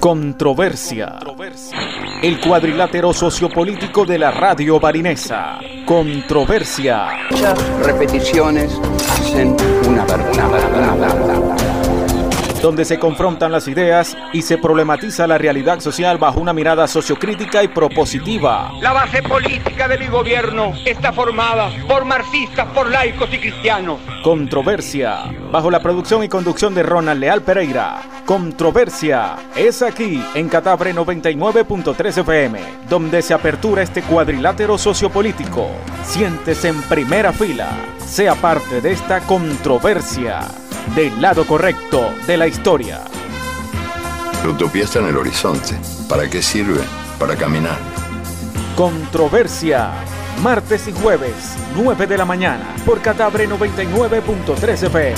Controversia. El cuadrilátero sociopolítico de la radio barinesa. Controversia. Muchas repeticiones hacen una verdad donde se confrontan las ideas y se problematiza la realidad social bajo una mirada sociocrítica y propositiva. La base política de mi gobierno está formada por marxistas, por laicos y cristianos. Controversia, bajo la producción y conducción de Ronald Leal Pereira. Controversia es aquí en Catabre 99.3 FM, donde se apertura este cuadrilátero sociopolítico. Siéntese en primera fila, sea parte de esta controversia del lado correcto de la historia. La utopía está en el horizonte. ¿Para qué sirve? Para caminar. Controversia. Martes y jueves, 9 de la mañana, por Catabre 99.3 FM.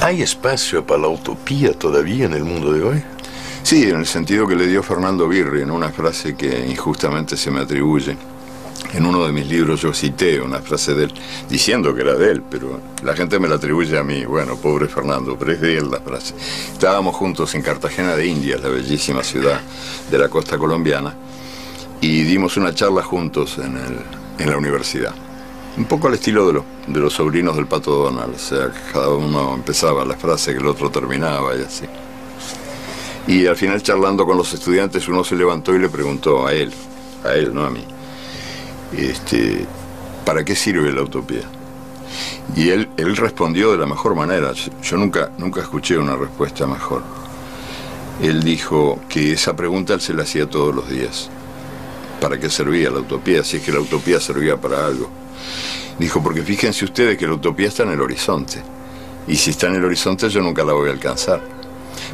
¿Hay espacio para la utopía todavía en el mundo de hoy? Sí, en el sentido que le dio Fernando Birri en una frase que injustamente se me atribuye. En uno de mis libros yo cité una frase de él, diciendo que era de él, pero la gente me la atribuye a mí. Bueno, pobre Fernando, pero es de él la frase. Estábamos juntos en Cartagena de Indias, la bellísima ciudad de la costa colombiana, y dimos una charla juntos en, la universidad. Un poco al estilo de los sobrinos del Pato Donald, o sea, cada uno empezaba la frase que el otro terminaba y así. Y al final charlando con los estudiantes uno se levantó y le preguntó a él, a él, no a mí, este, ¿para qué sirve la utopía? Y él, él respondió de la mejor manera. Yo nunca, nunca escuché una respuesta mejor. Él dijo que esa pregunta él se la hacía todos los días. ¿Para qué servía la utopía? Si es que la utopía servía para algo. Dijo, porque fíjense ustedes que la utopía está en el horizonte. Y si está en el horizonte yo nunca la voy a alcanzar.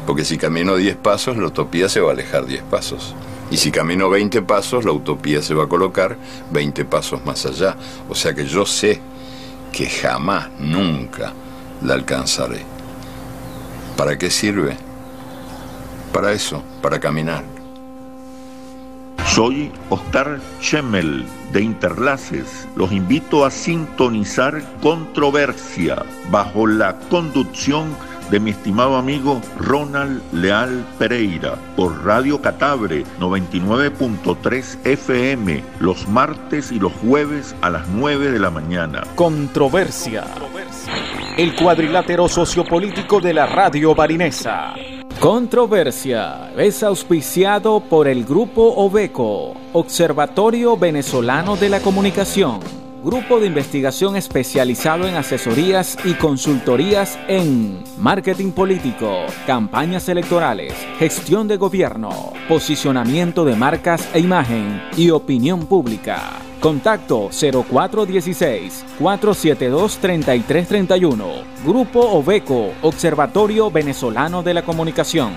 Porque si camino 10 pasos, la utopía se va a alejar 10 pasos. Y si camino 20 pasos, la utopía se va a colocar 20 pasos más allá. O sea que yo sé que jamás, nunca la alcanzaré. ¿Para qué sirve? Para eso, para caminar. Soy Oscar Schemmel de Interlaces. Los invito a sintonizar Controversia bajo la conducción mi estimado amigo Ronald Leal Pereira por Radio Catabre 99.3 FM los martes y los jueves a las 9 de la mañana. Controversia. El cuadrilátero sociopolítico de la radio barinesa. Controversia es auspiciado por el Grupo Obeco, Observatorio Venezolano de la Comunicación grupo de investigación especializado en asesorías y consultorías en marketing político, campañas electorales, gestión de gobierno, posicionamiento de marcas e imagen y opinión pública. Contacto 0416-472-3331. Grupo Obeco, Observatorio Venezolano de la Comunicación.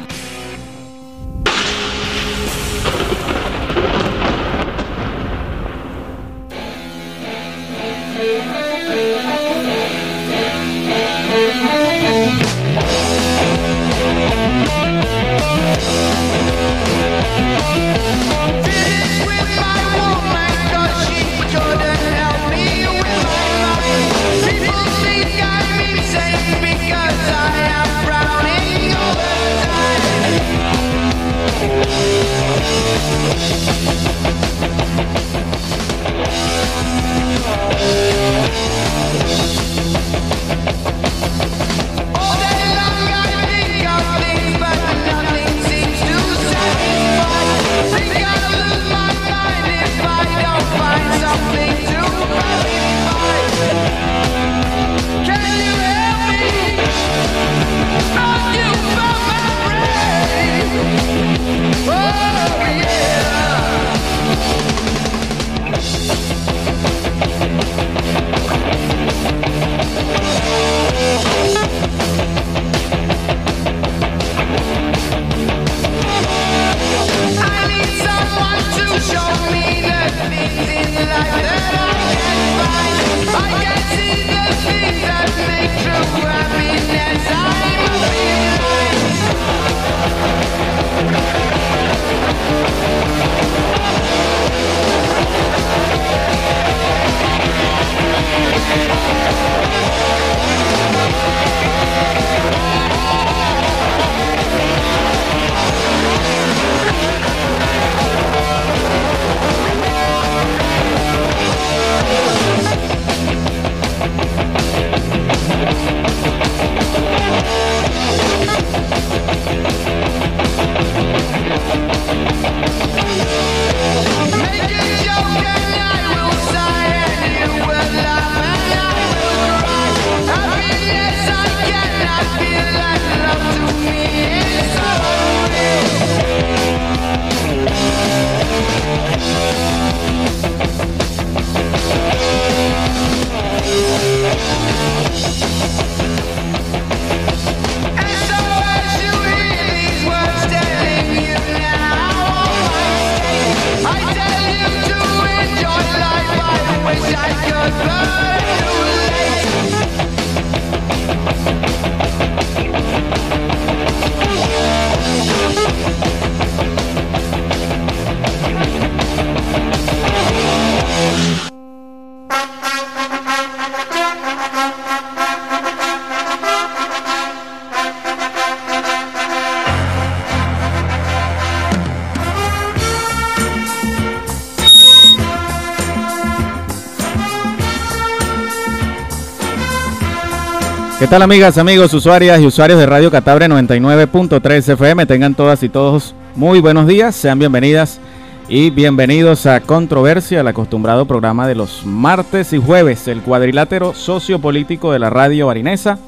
¿Qué tal amigas, amigos, usuarias y usuarios de Radio Catabre 99.3 FM? Tengan todas y todos muy buenos días, sean bienvenidas y bienvenidos a Controversia, el acostumbrado programa de los martes y jueves, el cuadrilátero sociopolítico de la radio barinesa,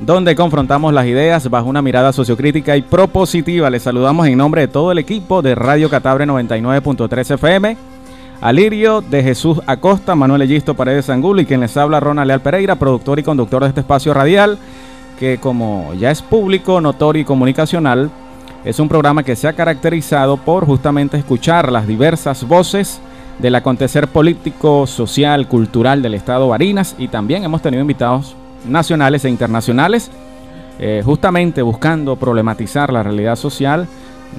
donde confrontamos las ideas bajo una mirada sociocrítica y propositiva. Les saludamos en nombre de todo el equipo de Radio Catabre 99.3 FM Alirio de Jesús Acosta, Manuel Ellisto Paredes Angulo y quien les habla Ronald Leal Pereira, productor y conductor de este espacio radial, que como ya es público, notorio y comunicacional, es un programa que se ha caracterizado por justamente escuchar las diversas voces del acontecer político, social, cultural del estado Barinas y también hemos tenido invitados nacionales e internacionales, eh, justamente buscando problematizar la realidad social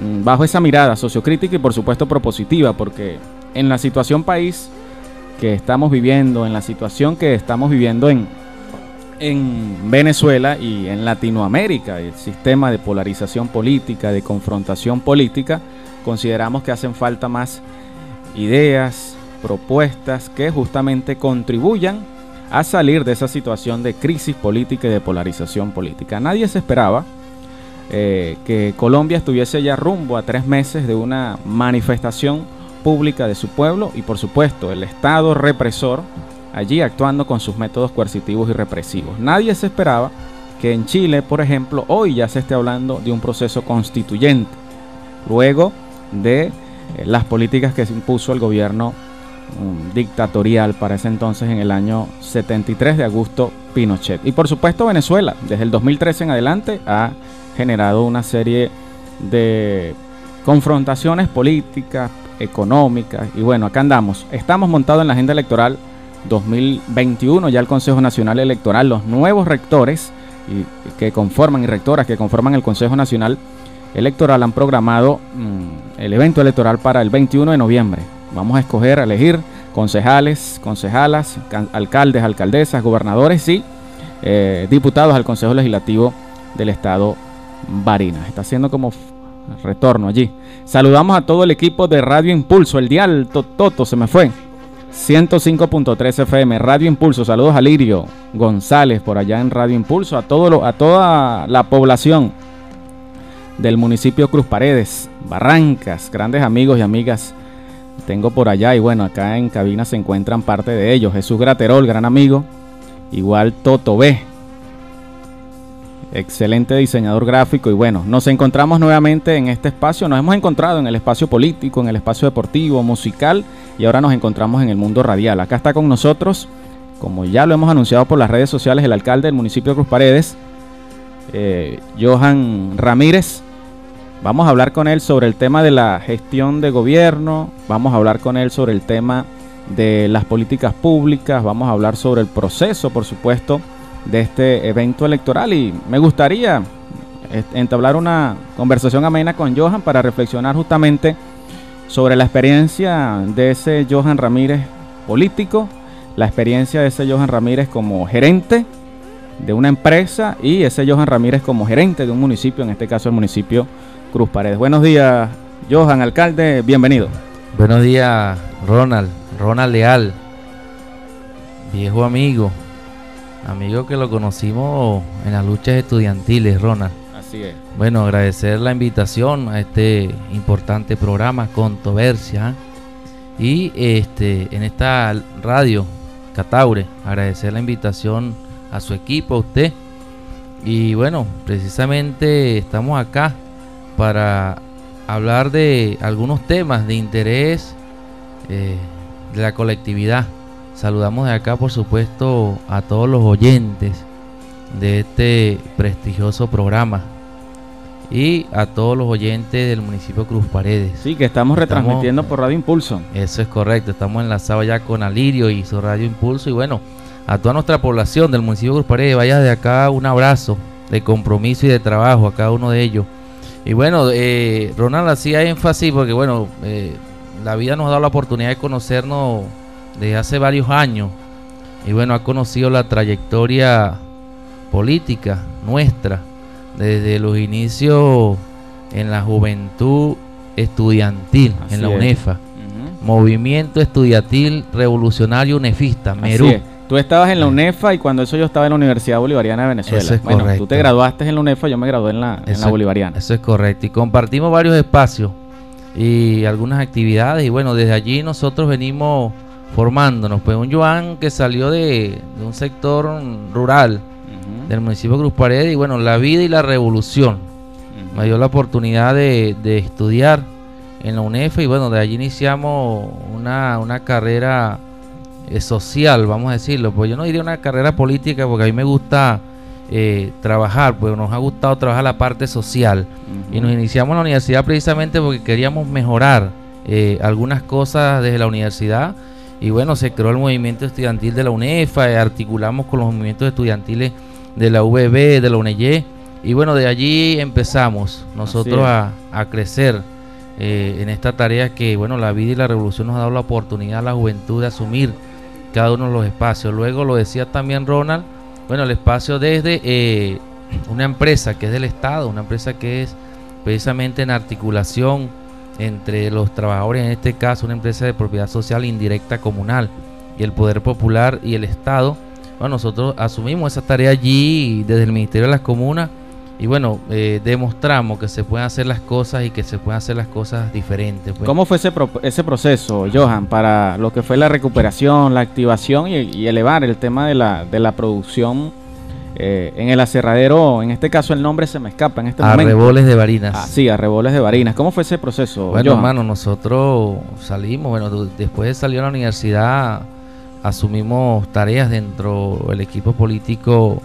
mm, bajo esa mirada sociocrítica y por supuesto propositiva, porque en la situación país que estamos viviendo, en la situación que estamos viviendo en, en Venezuela y en Latinoamérica, el sistema de polarización política, de confrontación política, consideramos que hacen falta más ideas, propuestas que justamente contribuyan a salir de esa situación de crisis política y de polarización política. Nadie se esperaba eh, que Colombia estuviese ya rumbo a tres meses de una manifestación pública de su pueblo y por supuesto el Estado represor allí actuando con sus métodos coercitivos y represivos. Nadie se esperaba que en Chile, por ejemplo, hoy ya se esté hablando de un proceso constituyente, luego de eh, las políticas que se impuso el gobierno um, dictatorial para ese entonces en el año 73 de Augusto Pinochet. Y por supuesto Venezuela, desde el 2013 en adelante, ha generado una serie de confrontaciones políticas, económicas. Y bueno, acá andamos. Estamos montados en la agenda electoral 2021, ya el Consejo Nacional Electoral, los nuevos rectores y, que conforman y rectoras que conforman el Consejo Nacional Electoral han programado mm, el evento electoral para el 21 de noviembre. Vamos a escoger, a elegir concejales, concejalas, alcaldes, alcaldesas, gobernadores y eh, diputados al Consejo Legislativo del Estado Barinas. Está siendo como retorno allí. Saludamos a todo el equipo de Radio Impulso, el dial Toto se me fue. 105.3 FM, Radio Impulso. Saludos a Lirio González por allá en Radio Impulso, a, a toda la población del municipio Cruz Paredes, Barrancas, grandes amigos y amigas tengo por allá y bueno, acá en cabina se encuentran parte de ellos. Jesús Graterol, gran amigo, igual Toto B, excelente diseñador gráfico y bueno, nos encontramos nuevamente en este espacio, nos hemos encontrado en el espacio político, en el espacio deportivo, musical y ahora nos encontramos en el mundo radial. Acá está con nosotros, como ya lo hemos anunciado por las redes sociales, el alcalde del municipio de Cruz Paredes, eh, Johan Ramírez. Vamos a hablar con él sobre el tema de la gestión de gobierno, vamos a hablar con él sobre el tema de las políticas públicas, vamos a hablar sobre el proceso, por supuesto, de este evento electoral y me gustaría entablar una conversación amena con Johan para reflexionar justamente sobre la experiencia de ese Johan Ramírez político, la experiencia de ese Johan Ramírez como gerente de una empresa y ese Johan Ramírez como gerente de un municipio, en este caso el municipio Cruz Paredes. Buenos días, Johan, alcalde, bienvenido. Buenos días, Ronald, Ronald Leal, viejo amigo, Amigo que lo conocimos en las luchas estudiantiles, Ronald. Así es. Bueno, agradecer la invitación a este importante programa Controversia. Y este en esta radio, Cataure, agradecer la invitación a su equipo, a usted. Y bueno, precisamente estamos acá para hablar de algunos temas de interés eh, de la colectividad Saludamos de acá, por supuesto, a todos los oyentes de este prestigioso programa. y a todos los oyentes del municipio Cruz Paredes. Sí, que estamos retransmitiendo por Radio Impulso. Eso es correcto, estamos enlazados ya con Alirio y su Radio Impulso y bueno, a toda nuestra población del municipio Cruz Paredes, vaya de acá un abrazo de compromiso y de trabajo a cada uno de ellos. Y bueno, eh, Ronald hacía énfasis porque bueno, eh, la vida nos ha dado la oportunidad de conocernos desde hace varios años y bueno, ha conocido la trayectoria política nuestra desde los inicios en la juventud estudiantil, en la UNEFA. Movimiento Estudiantil Revolucionario UNEFista, MERU. Tú estabas en la UNEFA y cuando eso yo estaba en la Universidad Bolivariana de Venezuela. Eso es bueno, correcto. tú te graduaste en la UNEFA, yo me gradué en la, en la Bolivariana. Eso es correcto. Y compartimos varios espacios y algunas actividades. Y bueno, desde allí nosotros venimos formándonos. Pues un Joan que salió de, de un sector rural del municipio de Cruz Paredes y bueno, la vida y la revolución. Me dio la oportunidad de, de, estudiar en la UNEFA y bueno, de allí iniciamos una, una carrera eh, social, vamos a decirlo. Pues yo no diría una carrera política porque a mí me gusta eh, trabajar, pues nos ha gustado trabajar la parte social. Uh -huh. Y nos iniciamos en la universidad precisamente porque queríamos mejorar eh, algunas cosas desde la universidad. Y bueno, se creó el movimiento estudiantil de la UNEFA, eh, articulamos con los movimientos estudiantiles de la VB, de la UNEY. Y bueno, de allí empezamos nosotros a, a, crecer eh, en esta tarea que, bueno, la vida y la revolución nos ha dado la oportunidad a la juventud de asumir cada uno de los espacios. Luego lo decía también Ronald, bueno, el espacio desde eh, una empresa que es del Estado, una empresa que es precisamente en articulación entre los trabajadores, en este caso una empresa de propiedad social indirecta comunal y el Poder Popular y el Estado. Bueno, nosotros asumimos esa tarea allí desde el Ministerio de las Comunas y bueno, eh, demostramos que se pueden hacer las cosas y que se pueden hacer las cosas diferentes. Pues. ¿Cómo fue ese, pro ese proceso, Johan, para lo que fue la recuperación, la activación y, y elevar el tema de la, de la producción eh, en el aserradero? En este caso el nombre se me escapa en este momento. Arreboles de Barinas. Ah, sí, Arreboles de Barinas. ¿Cómo fue ese proceso, Bueno, Johan? hermano, nosotros salimos, bueno, después de salir a la universidad asumimos tareas dentro del equipo político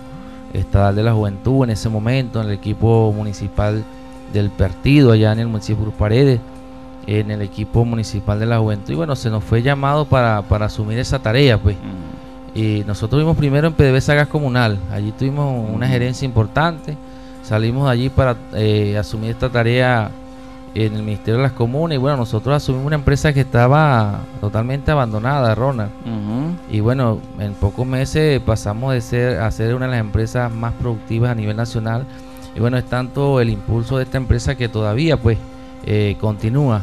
estatal de la juventud en ese momento, en el equipo municipal del partido allá en el municipio de Paredes, en el equipo municipal de la juventud y bueno, se nos fue llamado para, para asumir esa tarea pues. Mm. Y nosotros vimos primero en PDVSA Gas Comunal, allí tuvimos una gerencia importante, salimos de allí para eh, asumir esta tarea en el Ministerio de las Comunas y bueno, nosotros asumimos una empresa que estaba totalmente abandonada, Ronald. Uh -huh. Y bueno, en pocos meses pasamos de ser a ser una de las empresas más productivas a nivel nacional. Y bueno, es tanto el impulso de esta empresa que todavía pues eh, continúa.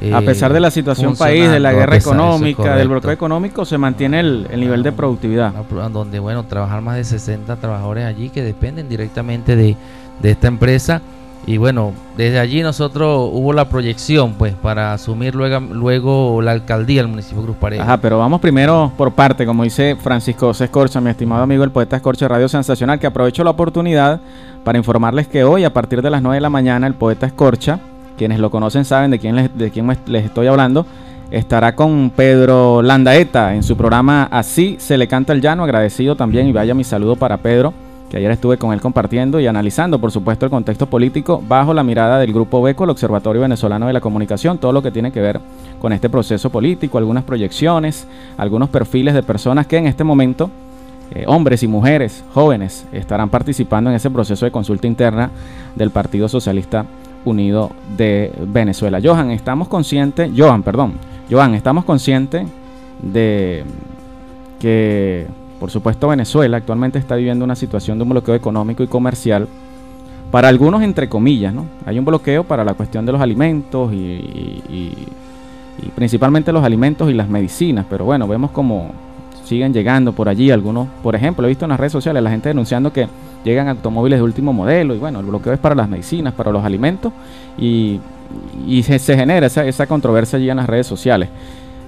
Eh, a pesar de la situación país, de la guerra económica, del bloqueo económico, se mantiene el, el nivel de productividad. Donde, bueno, trabajar más de 60 trabajadores allí que dependen directamente de, de esta empresa y bueno, desde allí nosotros hubo la proyección pues para asumir luego, luego la alcaldía del municipio de Cruz Paredes. Ajá, pero vamos primero por parte, como dice Francisco José Escorcha, mi estimado amigo el poeta Escorcha Radio Sensacional, que aprovecho la oportunidad para informarles que hoy a partir de las 9 de la mañana el poeta Escorcha, quienes lo conocen saben de quién les, estoy hablando, estará con Pedro Landaeta en su programa Así se le canta el llano, agradecido también y vaya mi saludo para Pedro que ayer estuve con él compartiendo y analizando, por supuesto, el contexto político bajo la mirada del Grupo BECO, el Observatorio Venezolano de la Comunicación, todo lo que tiene que ver con este proceso político, algunas proyecciones, algunos perfiles de personas que en este momento, eh, hombres y mujeres, jóvenes, estarán participando en ese proceso de consulta interna del Partido Socialista Unido de Venezuela. Johan, estamos conscientes, Johan, perdón, Johan, estamos conscientes de que por supuesto, Venezuela actualmente está viviendo una situación de un bloqueo económico y comercial. Para algunos, entre comillas, ¿no? Hay un bloqueo para la cuestión de los alimentos y, principalmente los alimentos y las medicinas. Pero bueno, vemos como siguen llegando por allí algunos. Por ejemplo, he visto en las redes sociales la gente denunciando que llegan automóviles de último modelo. Y bueno, el bloqueo es para las medicinas, para los alimentos. Y, se, genera esa, esa controversia allí en las redes sociales.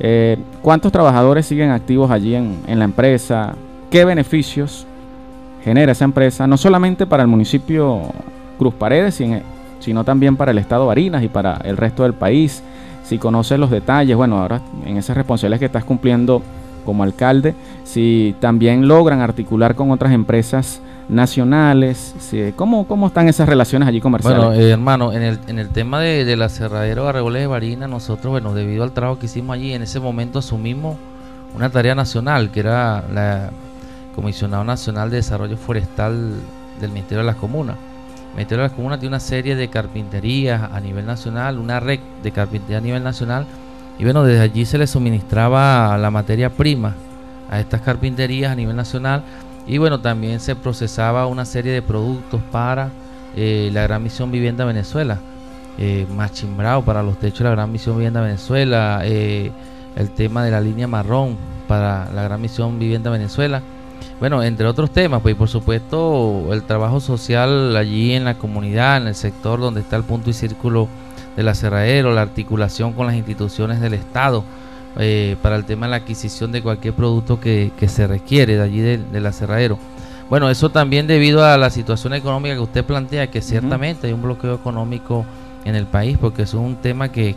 Eh, ¿Cuántos trabajadores siguen activos allí en, en, la empresa? ¿Qué beneficios genera esa empresa? No solamente para el municipio Cruz Paredes, sino también para el estado Barinas y para el resto del país. Si conoces los detalles, bueno, ahora en esas responsabilidades que estás cumpliendo como alcalde, si también logran articular con otras empresas nacionales? ¿Cómo, ¿Cómo están esas relaciones allí comerciales? Bueno, eh, hermano, en el, en el tema de, de la cerradera Arreboles de Barina, nosotros, bueno, debido al trabajo que hicimos allí, en ese momento asumimos una tarea nacional, que era la Comisionado Nacional de Desarrollo Forestal del Ministerio de las Comunas. El Ministerio de las Comunas tiene una serie de carpinterías a nivel nacional, una red de carpintería a nivel nacional, y bueno, desde allí se le suministraba la materia prima a estas carpinterías a nivel nacional y bueno, también se procesaba una serie de productos para eh, la Gran Misión Vivienda Venezuela, eh, machimbrado para los techos de la Gran Misión Vivienda Venezuela, eh, el tema de la línea marrón para la Gran Misión Vivienda Venezuela. Bueno, entre otros temas, pues por supuesto el trabajo social allí en la comunidad, en el sector donde está el punto y círculo del aserradero, la articulación con las instituciones del Estado, eh, para el tema de la adquisición de cualquier producto que, se requiere de allí del, aserradero. Bueno, eso también debido a la situación económica que usted plantea, que ciertamente hay un bloqueo económico en el país, porque es un tema que,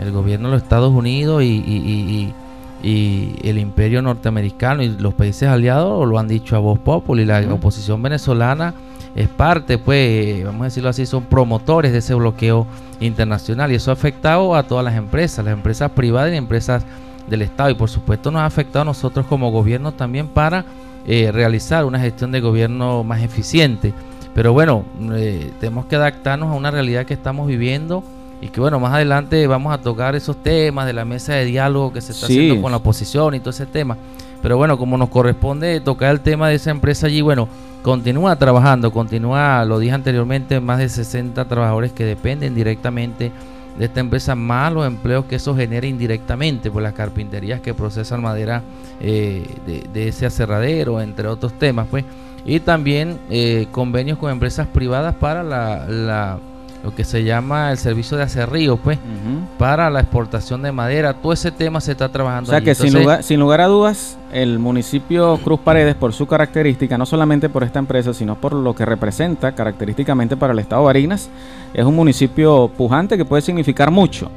el gobierno de los Estados Unidos y, el imperio norteamericano y los países aliados lo han dicho a voz popular y la oposición venezolana es parte, pues, vamos a decirlo así, son promotores de ese bloqueo internacional y eso ha afectado a todas las empresas, las empresas privadas y empresas del Estado y por supuesto nos ha afectado a nosotros como gobierno también para eh, realizar una gestión de gobierno más eficiente. Pero bueno, eh, tenemos que adaptarnos a una realidad que estamos viviendo y que bueno, más adelante vamos a tocar esos temas de la mesa de diálogo que se está haciendo con la oposición y todo ese tema. Pero bueno, como nos corresponde tocar el tema de esa empresa allí, bueno, continúa trabajando, continúa, lo dije anteriormente, más de 60 trabajadores que dependen directamente de esta empresa, más los empleos que eso genera indirectamente por las carpinterías que procesan madera eh, de, ese aserradero, entre otros temas, pues, y también eh, convenios con empresas privadas para la lo que se llama el servicio de acerrío, pues, para la exportación de madera. Todo ese tema se está trabajando. O sea que sin, lugar, sin lugar a dudas, el municipio Cruz Paredes, por su característica, no solamente por esta empresa, sino por lo que representa característicamente para el estado de Barinas, es un municipio pujante que puede significar mucho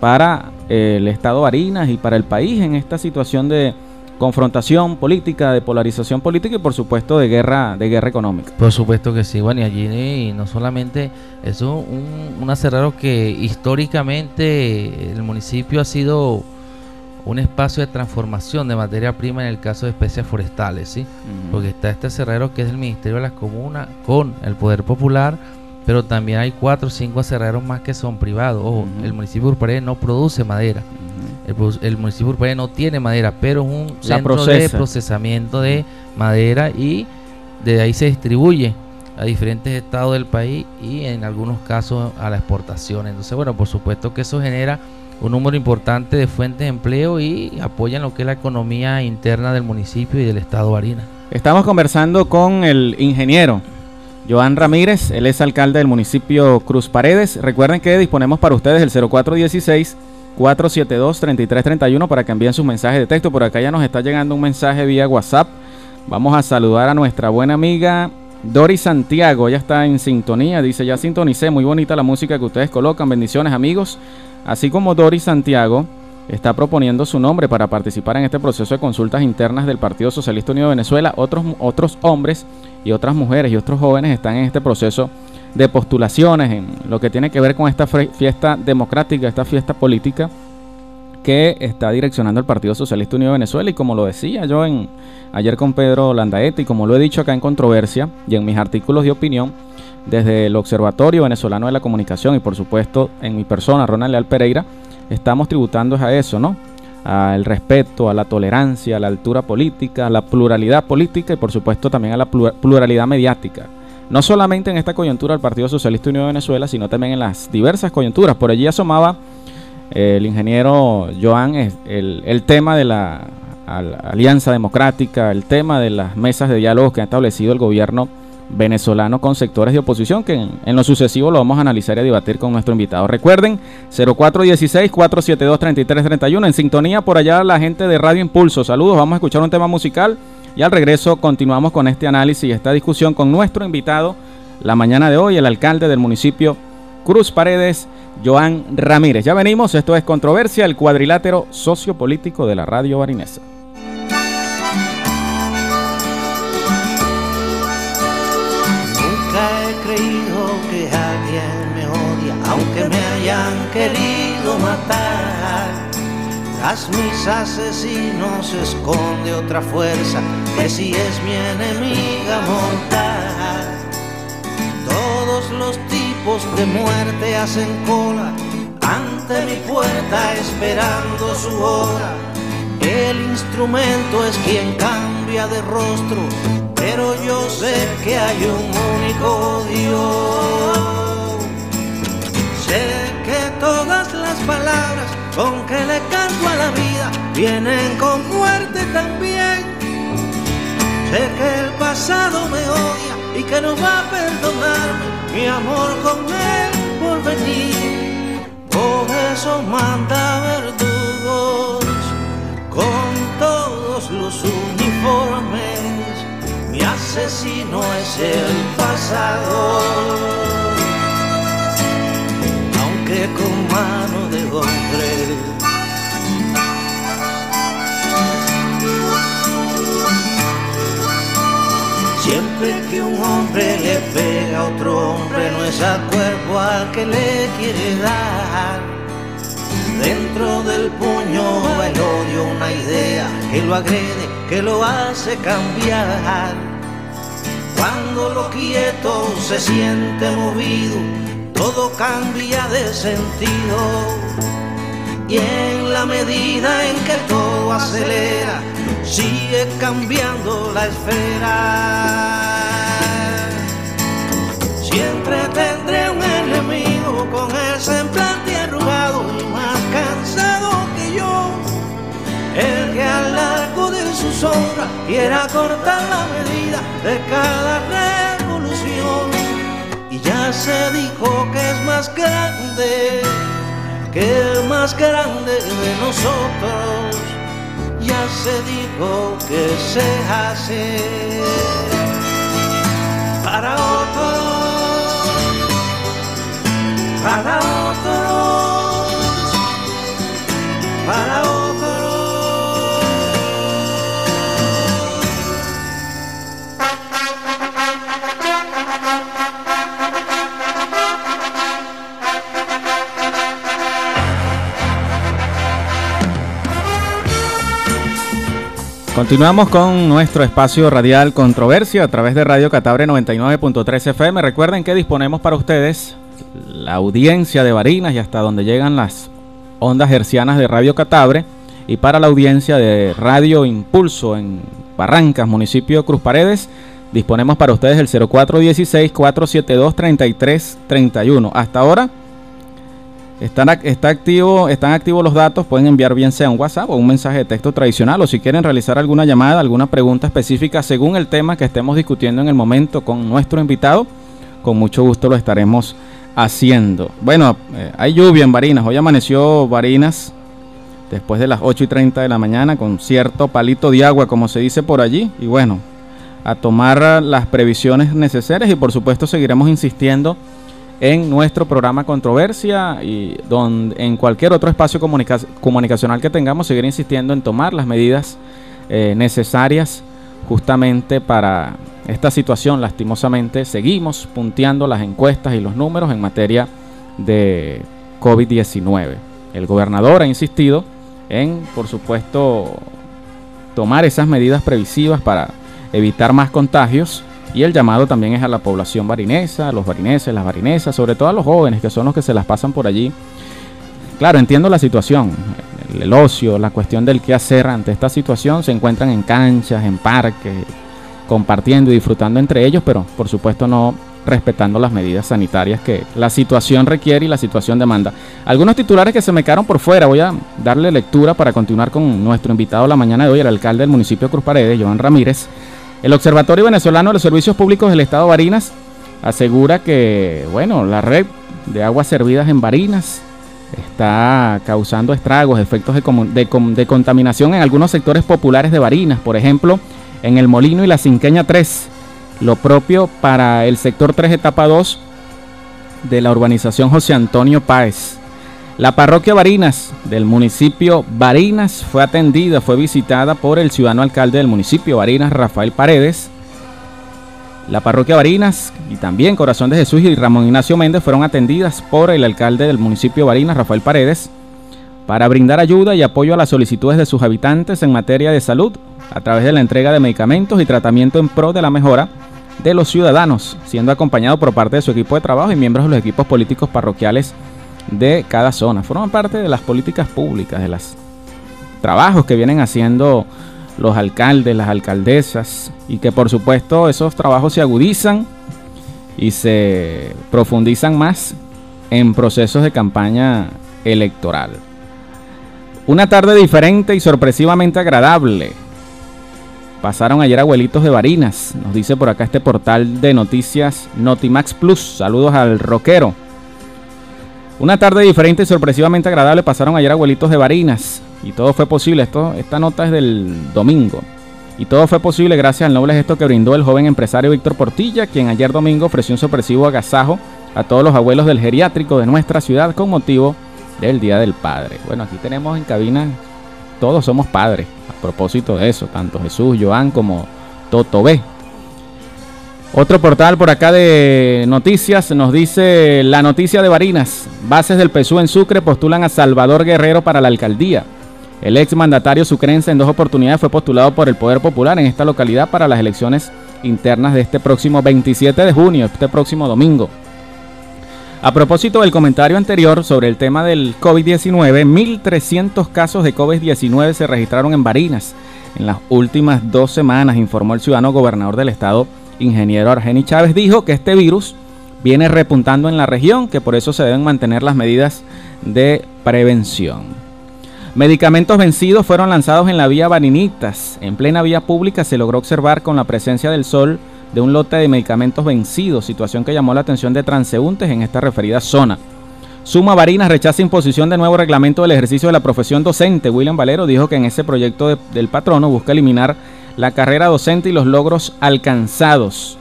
para eh, el estado de Barinas y para el país en esta situación de confrontación política, de polarización política y por supuesto de guerra, de guerra económica. Por supuesto que sí, bueno, y allí no solamente es un, un acerrero que históricamente el municipio ha sido un espacio de transformación de materia prima en el caso de especies forestales, ¿sí? Porque está este acerrero que es el Ministerio de las Comunas con el Poder Popular, pero también hay cuatro o cinco acerreros más que son privados. Ojo, el municipio de Urparé no produce madera. El, municipio urbano no tiene madera, pero es un centro de procesamiento de madera y de ahí se distribuye a diferentes estados del país y en algunos casos a la exportación. Entonces, bueno, por supuesto que eso genera un número importante de fuentes de empleo y apoyan lo que es la economía interna del municipio y del estado de Barina. Estamos conversando con el ingeniero Joan Ramírez, él es alcalde del municipio Cruz Paredes. Recuerden que disponemos para ustedes el 0416 472-3331 para que envíen sus mensajes de texto. Por acá ya nos está llegando un mensaje vía WhatsApp. Vamos a saludar a nuestra buena amiga Dori Santiago. Ya está en sintonía. Dice, ya sintonicé. Muy bonita la música que ustedes colocan. Bendiciones amigos. Así como Dori Santiago está proponiendo su nombre para participar en este proceso de consultas internas del Partido Socialista Unido de Venezuela, otros, otros hombres y otras mujeres y otros jóvenes están en este proceso de postulaciones en lo que tiene que ver con esta fiesta democrática, esta fiesta política que está direccionando el Partido Socialista Unido de Venezuela y como lo decía yo en ayer con Pedro Landaete y como lo he dicho acá en controversia y en mis artículos de opinión desde el Observatorio Venezolano de la Comunicación y por supuesto en mi persona Ronald Leal Pereira estamos tributando a eso, ¿no? Al respeto, a la tolerancia, a la altura política, a la pluralidad política y por supuesto también a la pluralidad mediática no solamente en esta coyuntura del Partido Socialista Unido de Venezuela, sino también en las diversas coyunturas. Por allí asomaba eh, el ingeniero Joan el, el tema de la Alianza Democrática, el tema de las mesas de diálogo que ha establecido el gobierno venezolano con sectores de oposición, que en, en, lo sucesivo lo vamos a analizar y a debatir con nuestro invitado. Recuerden, 0416-472-3331, en sintonía por allá la gente de Radio Impulso. Saludos, vamos a escuchar un tema musical y al regreso continuamos con este análisis y esta discusión con nuestro invitado la mañana de hoy, el alcalde del municipio Cruz Paredes, Joan Ramírez. Ya venimos, esto es Controversia, el cuadrilátero sociopolítico de la radio barinesa. Creído que alguien me odia, aunque me hayan querido matar. Tras mis asesinos se esconde otra fuerza que si es mi enemiga mortal. Todos los tipos de muerte hacen cola ante mi puerta esperando su hora. El instrumento es quien cambia de rostro, pero yo sé que hay un único Dios. Sé que todas las palabras con que le canto a la vida vienen con muerte también. Sé que el pasado me odia y que no va a perdonarme mi amor con él por venir. Por eso manda verdugos con todos los uniformes. Mi asesino es el pasado, aunque con mano de hombre. Siempre que un hombre le pega a otro hombre, no es a cuerpo al que le quiere dar. Dentro del puño el odio, una idea que lo agrede, que lo hace cambiar. Cuando lo quieto se siente movido, todo cambia de sentido. Y en la medida en que todo acelera, sigue cambiando la esfera. Siempre tendré un enemigo con el semblante El que al largo de su sombra quiera cortar la medida de cada revolución. Y ya se dijo que es más grande que el más grande de nosotros ya se dijo que se hace para otros, para Continuamos con nuestro espacio radial Controversia a través de Radio Catabre 99.3 FM. Recuerden que disponemos para ustedes la audiencia de Barinas y hasta donde llegan las ondas hercianas de Radio Catabre y para la audiencia de Radio Impulso en Barrancas, municipio Cruz Paredes, disponemos para ustedes el 0416-472-3331. Hasta ahora están, está activo, están activos los datos, pueden enviar bien sea un WhatsApp o un mensaje de texto tradicional o si quieren realizar alguna llamada, alguna pregunta específica según el tema que estemos discutiendo en el momento con nuestro invitado, con mucho gusto lo estaremos haciendo. Bueno, eh, hay lluvia en Barinas, hoy amaneció Barinas después de las 8 y 30 de la mañana con cierto palito de agua como se dice por allí y bueno, a tomar las previsiones necesarias y por supuesto seguiremos insistiendo en nuestro programa Controversia y donde, en cualquier otro espacio comunicacional que tengamos, seguir insistiendo en tomar las medidas eh, necesarias justamente para esta situación. Lastimosamente, seguimos punteando las encuestas y los números en materia de COVID-19. El gobernador ha insistido en, por supuesto, tomar esas medidas previsivas para evitar más contagios y el llamado también es a la población barinesa, a los barineses, las barinesas, sobre todo a los jóvenes que son los que se las pasan por allí. Claro, entiendo la situación, el, ocio, la cuestión del qué hacer ante esta situación. Se encuentran en canchas, en parques, compartiendo y disfrutando entre ellos, pero por supuesto no respetando las medidas sanitarias que la situación requiere y la situación demanda. Algunos titulares que se me quedaron por fuera, voy a darle lectura para continuar con nuestro invitado la mañana de hoy, el alcalde del municipio de Cruz Paredes, Joan Ramírez. El Observatorio Venezolano de los Servicios Públicos del Estado de Barinas asegura que, bueno, la red de aguas servidas en Barinas está causando estragos, efectos de, contaminación en algunos sectores populares de Barinas, por ejemplo, en el Molino y la Cinqueña 3. Lo propio para el sector 3, etapa 2 de la urbanización José Antonio Páez. La parroquia Barinas del municipio Barinas fue atendida, fue visitada por el ciudadano alcalde del municipio Barinas, Rafael Paredes, La parroquia Barinas y también Corazón de Jesús y Ramón Ignacio Méndez fueron atendidas por el alcalde del municipio Barinas, Rafael Paredes, para brindar ayuda y apoyo a las solicitudes de sus habitantes en materia de salud a través de la entrega de medicamentos y tratamiento en pro de la mejora de los ciudadanos, siendo acompañado por parte de su equipo de trabajo y miembros de los equipos políticos parroquiales de cada zona. Forman parte de las políticas públicas, de los trabajos que vienen haciendo los alcaldes, las alcaldesas, y que por supuesto esos trabajos se agudizan y se profundizan más en procesos de campaña electoral. Una tarde diferente y sorpresivamente agradable. Pasaron ayer abuelitos de Barinas, nos dice por acá este portal de noticias Notimax Plus. Saludos al rockero. Una tarde diferente y sorpresivamente agradable pasaron ayer abuelitos de Barinas. Y todo fue posible. Esto, esta nota es del domingo. Y todo fue posible gracias al noble gesto que brindó el joven empresario Víctor Portilla, quien ayer domingo ofreció un sorpresivo agasajo a todos los abuelos del geriátrico de nuestra ciudad con motivo del Día del Padre. Bueno, aquí tenemos en cabina, todos somos padres, a propósito de eso, tanto Jesús, Joan como Toto B. Otro portal por acá de noticias nos dice la noticia de Barinas. Bases del PSU en Sucre postulan a Salvador Guerrero para la alcaldía. El ex mandatario sucrense en dos oportunidades fue postulado por el Poder Popular en esta localidad para las elecciones internas de este próximo 27 de junio, este próximo domingo. A propósito del comentario anterior sobre el tema del COVID-19, 1.300 casos de COVID-19 se registraron en Barinas en las últimas dos semanas, informó el ciudadano gobernador del estado ingeniero Argeni Chávez, dijo que este virus viene repuntando en la región, que por eso se deben mantener las medidas de prevención. Medicamentos vencidos fueron lanzados en la vía Barinitas. En plena vía pública se logró observar con la presencia del sol de un lote de medicamentos vencidos, situación que llamó la atención de transeúntes en esta referida zona. Suma Barinas rechaza imposición de nuevo reglamento del ejercicio de la profesión docente. William Valero dijo que en ese proyecto del patrono busca eliminar la carrera docente y los logros alcanzados.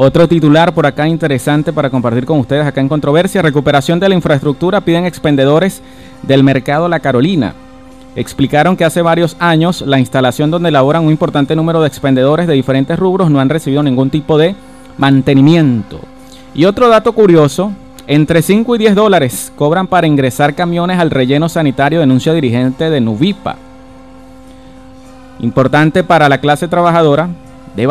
Otro titular por acá interesante para compartir con ustedes acá en controversia, recuperación de la infraestructura piden expendedores del mercado La Carolina. Explicaron que hace varios años la instalación donde laboran un importante número de expendedores de diferentes rubros no han recibido ningún tipo de mantenimiento. Y otro dato curioso, entre 5 y 10 dólares cobran para ingresar camiones al relleno sanitario, denuncia dirigente de Nuvipa. Importante para la clase trabajadora de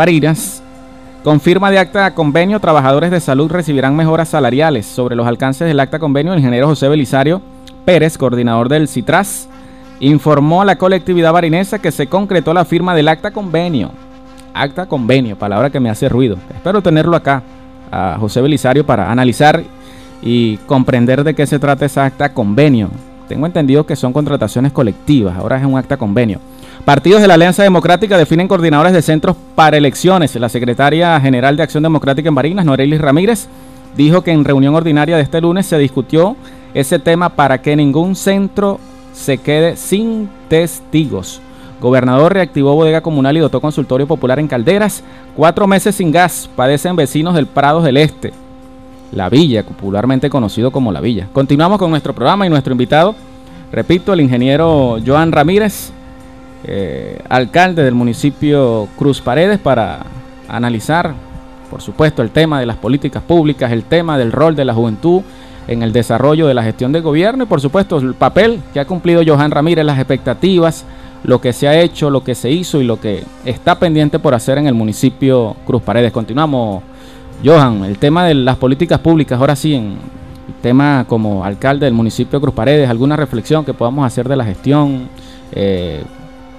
Barinas. Confirma de acta convenio, trabajadores de salud recibirán mejoras salariales. Sobre los alcances del acta convenio, el ingeniero José Belisario Pérez, coordinador del CITRAS, informó a la colectividad barinesa que se concretó la firma del acta convenio. Acta convenio, palabra que me hace ruido. Espero tenerlo acá, a José Belisario, para analizar y comprender de qué se trata ese acta convenio. Tengo entendido que son contrataciones colectivas, ahora es un acta convenio. Partidos de la Alianza Democrática definen coordinadores de centros para elecciones. La secretaria general de Acción Democrática en Barinas, Norelis Ramírez, dijo que en reunión ordinaria de este lunes se discutió ese tema para que ningún centro se quede sin testigos. Gobernador reactivó bodega comunal y dotó consultorio popular en Calderas. Cuatro meses sin gas padecen vecinos del Prados del Este. La Villa, popularmente conocido como La Villa. Continuamos con nuestro programa y nuestro invitado, repito, el ingeniero Joan Ramírez, eh, alcalde del municipio Cruz Paredes, para analizar, por supuesto, el tema de las políticas públicas, el tema del rol de la juventud en el desarrollo de la gestión del gobierno y, por supuesto, el papel que ha cumplido Joan Ramírez, las expectativas, lo que se ha hecho, lo que se hizo y lo que está pendiente por hacer en el municipio Cruz Paredes. Continuamos, Johan, el tema de las políticas públicas, ahora sí, en el tema como alcalde del municipio Cruz Paredes, alguna reflexión que podamos hacer de la gestión. Eh,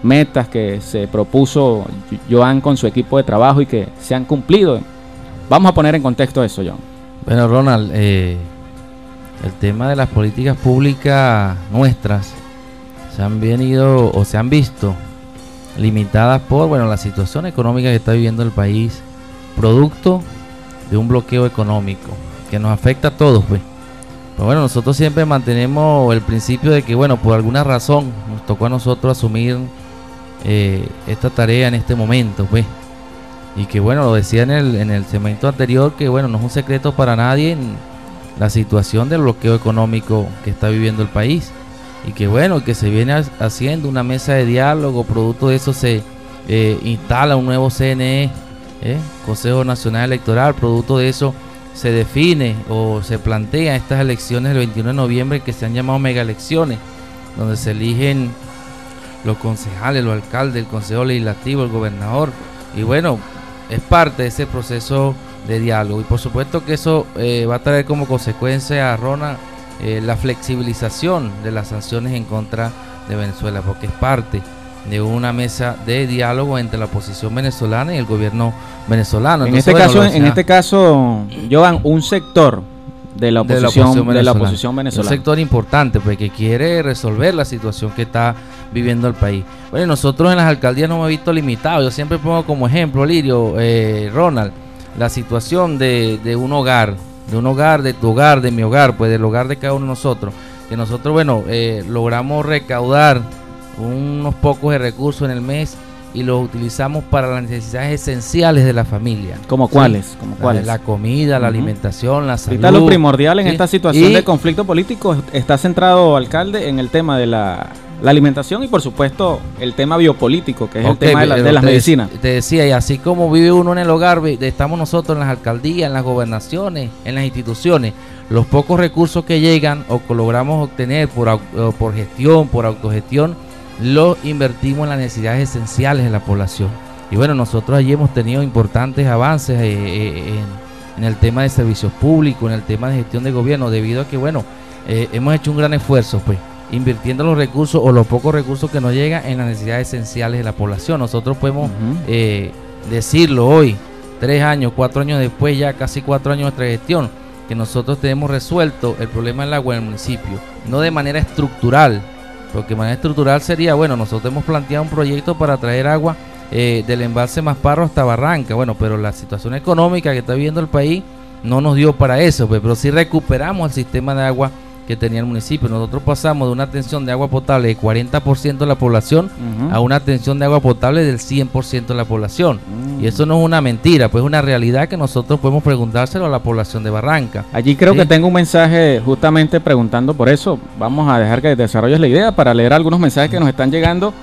metas que se propuso Joan con su equipo de trabajo y que se han cumplido. Vamos a poner en contexto eso, Joan. Bueno, Ronald, eh, el tema de las políticas públicas nuestras se han venido o se han visto limitadas por bueno la situación económica que está viviendo el país, producto de un bloqueo económico que nos afecta a todos, pues. Pero bueno, nosotros siempre mantenemos el principio de que, bueno, por alguna razón nos tocó a nosotros asumir eh, esta tarea en este momento, pues. Y que bueno, lo decía en el, en el segmento anterior, que bueno, no es un secreto para nadie la situación del bloqueo económico que está viviendo el país. Y que bueno, que se viene haciendo una mesa de diálogo, producto de eso se eh, instala un nuevo CNE ¿eh? Consejo Nacional Electoral, producto de eso se define o se plantea estas elecciones del 21 de noviembre que se han llamado mega elecciones, donde se eligen los concejales, los alcaldes, el consejo legislativo, el gobernador. Y bueno, es parte de ese proceso de diálogo. Y por supuesto que eso eh, va a traer como consecuencia a Rona eh, la flexibilización de las sanciones en contra de Venezuela, porque es parte de una mesa de diálogo entre la oposición venezolana y el gobierno venezolano. en este caso, en este caso, Joan, un sector de la oposición, de la oposición, venezolana. Un sector importante, pues que quiere resolver la situación que está viviendo el país. Bueno, nosotros en las alcaldías no hemos visto limitados. Yo siempre pongo como ejemplo, Lirio, eh, Ronald, la situación de, de un hogar, de un hogar, de tu hogar, de mi hogar, pues del hogar de cada uno de nosotros. Que nosotros, bueno, eh, logramos recaudar unos pocos de recursos en el mes y los utilizamos para las necesidades esenciales de la familia. ¿Como cuáles? ¿Como cuáles? La, comida, la alimentación, la salud. Ahorita lo primordial en esta situación de conflicto político está centrado, alcalde, en el tema de la, alimentación y por supuesto el tema biopolítico, que es el tema de, las medicinas. Te decía, y así como vive uno en el hogar, estamos nosotros en las alcaldías, en las gobernaciones, en las instituciones, los pocos recursos que llegan o que logramos obtener por, por gestión, por autogestión, lo invertimos en las necesidades esenciales de la población. Y bueno, nosotros allí hemos tenido importantes avances eh, eh, en, el tema de servicios públicos, en el tema de gestión de gobierno, debido a que, bueno, eh, hemos hecho un gran esfuerzo, pues, invirtiendo los recursos o los pocos recursos que nos llegan en las necesidades esenciales de la población. Nosotros podemos decirlo hoy, tres años, cuatro años después, ya casi cuatro años de nuestra gestión, que nosotros tenemos resuelto el problema del agua en el municipio, no de manera estructural, porque manera estructural sería, bueno, nosotros hemos planteado un proyecto para traer agua eh, del embalse Masparro hasta Barranca, bueno, pero la situación económica que está viviendo el país no nos dio para eso, pues, pero sí recuperamos el sistema de agua que tenía el municipio. Nosotros pasamos de una atención de agua potable de 40% de la población a una atención de agua potable del 100% de la población. Y eso no es una mentira, pues es una realidad que nosotros podemos preguntárselo a la población de Barranca. Allí creo que tengo un mensaje justamente preguntando por eso. Vamos a dejar que desarrolles la idea para leer algunos mensajes que nos están llegando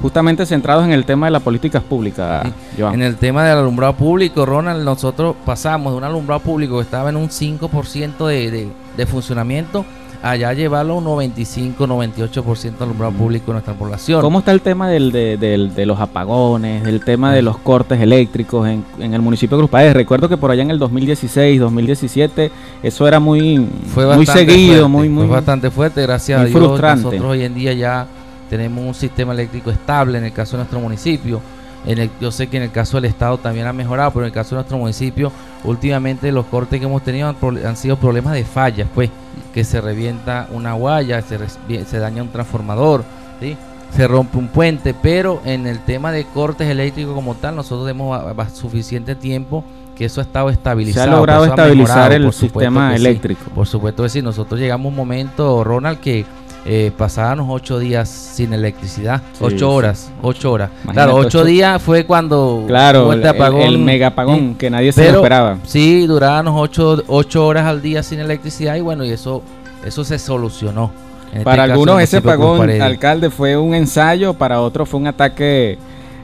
justamente centrados en el tema de las políticas públicas. En el tema del alumbrado público, Ronald, nosotros pasamos de un alumbrado público que estaba en un 5% de, de funcionamiento allá llevarlo un 95, 98% alumbrado público de nuestra población. ¿Cómo está el tema del, de, los apagones, del tema de los cortes eléctricos en, el municipio de Cruz Páez? Recuerdo que por allá en el 2016, 2017, eso era muy, muy seguido, muy, muy fue bastante fuerte, gracias a Dios. Nosotros hoy en día ya tenemos un sistema eléctrico estable en el caso de nuestro municipio. En el, yo sé que en el caso del Estado también ha mejorado, pero en el caso de nuestro municipio, últimamente los cortes que hemos tenido han sido problemas de fallas, pues que se revienta una guaya, se, se daña un transformador, ¿sí? se rompe un puente, pero en el tema de cortes eléctricos como tal, nosotros tenemos suficiente tiempo que eso ha estado estabilizado. Se ha logrado estabilizar el sistema eléctrico. Por supuesto que sí, nosotros llegamos a un momento, Ronald, que eh, pasábamos ocho días sin electricidad, ocho horas, ocho horas. claro, ocho, días fue cuando claro, el, apagón, el, mega apagón que nadie se esperaba. Sí, durábamos ocho, ocho horas al día sin electricidad y bueno, y eso, eso se solucionó. Este para algunos ese apagón, alcalde, fue un ensayo, para otros fue un ataque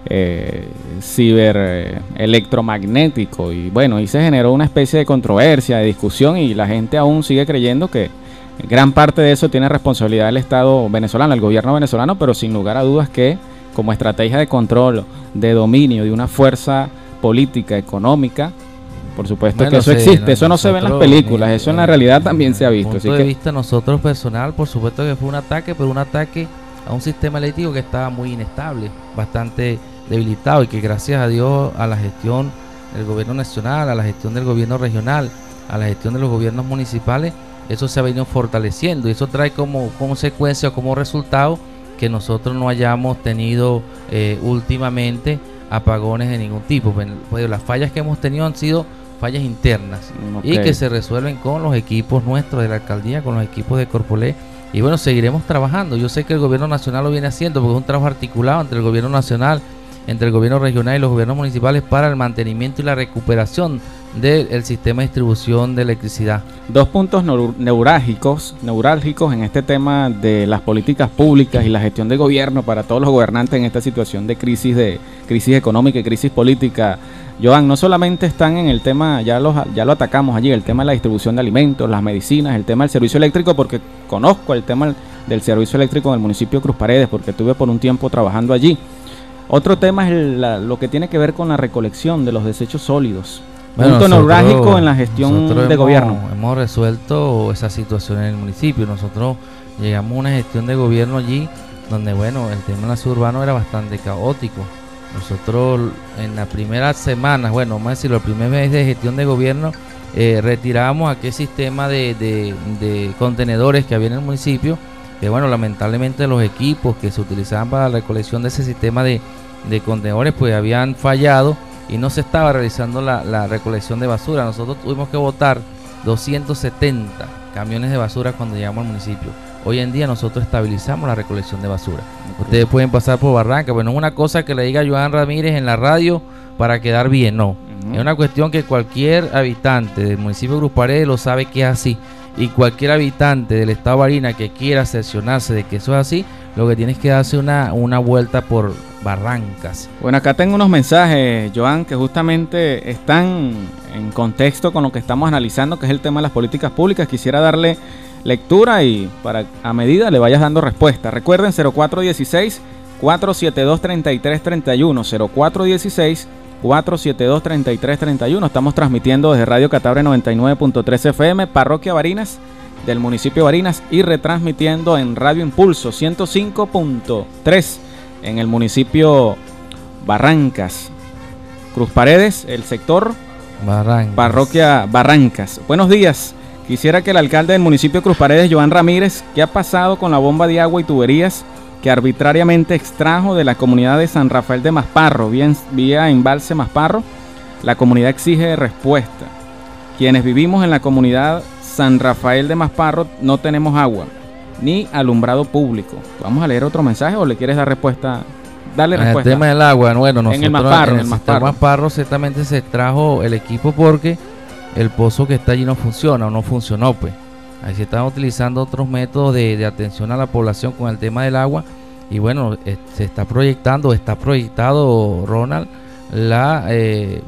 eh, ciber eh, electromagnético y bueno, y se generó una especie de controversia, de discusión y la gente aún sigue creyendo que Gran parte de eso tiene responsabilidad el Estado venezolano, el gobierno venezolano, pero sin lugar a dudas que como estrategia de control, de dominio de una fuerza política, económica, por supuesto que eso existe, eso no se ve en las películas, eso en la realidad también se ha visto. Punto de vista nosotros personal, por supuesto que fue un ataque, pero un ataque a un sistema eléctrico que estaba muy inestable, bastante debilitado y que gracias a Dios a la gestión del gobierno nacional, a la gestión del gobierno regional, a la gestión de los gobiernos municipales, eso se ha venido fortaleciendo y eso trae como consecuencia o como resultado que nosotros no hayamos tenido eh, últimamente apagones de ningún tipo. Pues, pues, las fallas que hemos tenido han sido fallas internas y que se resuelven con los equipos nuestros de la alcaldía, con los equipos de Corpolé. Y bueno, seguiremos trabajando. Yo sé que el gobierno nacional lo viene haciendo porque es un trabajo articulado entre el gobierno nacional, entre el gobierno regional y los gobiernos municipales para el mantenimiento y la recuperación del sistema de distribución de electricidad. Dos puntos neurálgicos, en este tema de las políticas públicas y la gestión de gobierno para todos los gobernantes en esta situación de crisis de crisis económica y crisis política, Joan, no solamente están en el tema, ya, los, ya lo atacamos allí, el tema de la distribución de alimentos, las medicinas, el tema del servicio eléctrico, porque conozco el tema del servicio eléctrico del municipio de Cruz Paredes, porque estuve por un tiempo trabajando allí. Otro tema es lo que tiene que ver con la recolección de los desechos sólidos. Punto neurálgico en la gestión de gobierno. Hemos resuelto esa situación en el municipio. Nosotros llegamos a una gestión de gobierno allí donde, bueno, el tema la urbano era bastante caótico. Nosotros en las primeras semanas, bueno, más decirlo, el primer mes de gestión de gobierno, eh, retiramos aquel sistema de, de, contenedores que había en el municipio, que bueno, lamentablemente los equipos que se utilizaban para la recolección de ese sistema de, de contenedores pues habían fallado y no se estaba realizando la, la recolección de basura. Nosotros tuvimos que votar 270 camiones de basura cuando llegamos al municipio. Hoy en día nosotros estabilizamos la recolección de basura. Ustedes pueden pasar por Barranca, pero no es una cosa que le diga Joan Ramírez en la radio para quedar bien, no. Es una cuestión que cualquier habitante del municipio de Paredes lo sabe que es así. Y cualquier habitante del estado de Barina que quiera cerciorarse de que eso es así, lo que tiene es que darse una, una vuelta por Barrancas. Bueno, acá tengo unos mensajes, Joan, que justamente están en contexto con lo que estamos analizando, que es el tema de las políticas públicas. Quisiera darle lectura y para a medida le vayas dando respuesta. Recuerden 0416 472 3331 0416 472 3331. Estamos transmitiendo desde Radio Catabre 99.3 FM, Parroquia Barinas del municipio de Barinas y retransmitiendo en Radio Impulso 105.3 en el municipio Barrancas. Cruz Paredes, el sector Barrancas. Parroquia Barrancas. Buenos días. Quisiera que el alcalde del municipio de Cruz Paredes, Joan Ramírez, ¿qué ha pasado con la bomba de agua y tuberías que arbitrariamente extrajo de la comunidad de San Rafael de Masparro, bien, vía embalse Masparro? La comunidad exige respuesta. Quienes vivimos en la comunidad San Rafael de Masparro no tenemos agua ni alumbrado público. Vamos a leer otro mensaje o le quieres dar respuesta Dale respuesta. El tema del agua, bueno, nosotros en el Masparro, en el Masparro ciertamente se extrajo el equipo porque el pozo que está allí no funciona o no funcionó, pues. Ahí se están utilizando otros métodos de, atención a la población con el tema del agua. Y bueno, eh, se está proyectando, está proyectado, Ronald, la eh,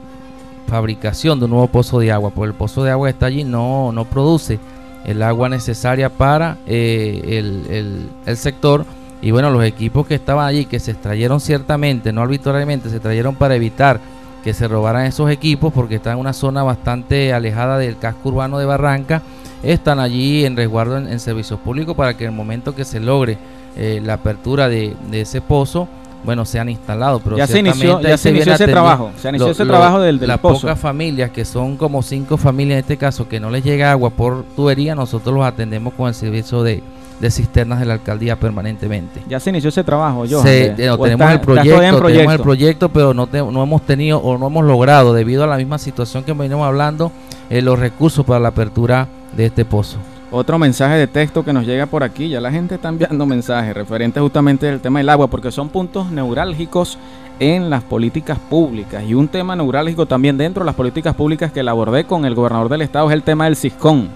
fabricación de un nuevo pozo de agua. Porque el pozo de agua que está allí no, no produce el agua necesaria para eh, el, el sector. Y bueno, los equipos que estaban allí, que se extrayeron ciertamente, no arbitrariamente, se extrayeron para evitar que se robaran esos equipos porque están en una zona bastante alejada del casco urbano de Barranca. Están allí en resguardo en, servicios públicos para que en el momento que se logre eh, la apertura de, ese pozo, bueno, sean instalados. Pero ya se inició, ya se inició ese trabajo. Se inició ese trabajo del, del las pocas familias, que son como cinco familias en este caso, que no les llega agua por tubería, nosotros los atendemos con el servicio de, de cisternas de la alcaldía permanentemente. Ya se inició ese trabajo, yo. Eh, tenemos, el proyecto, tenemos el proyecto, pero no, no hemos tenido o no hemos logrado, debido a la misma situación que venimos hablando, eh, los recursos para la apertura de este pozo. Otro mensaje de texto que nos llega por aquí, ya la gente está enviando mensajes referentes justamente al tema del agua, porque son puntos neurálgicos en las políticas públicas. Y un tema neurálgico también dentro de las políticas públicas que la abordé con el gobernador del estado es el tema del CISCON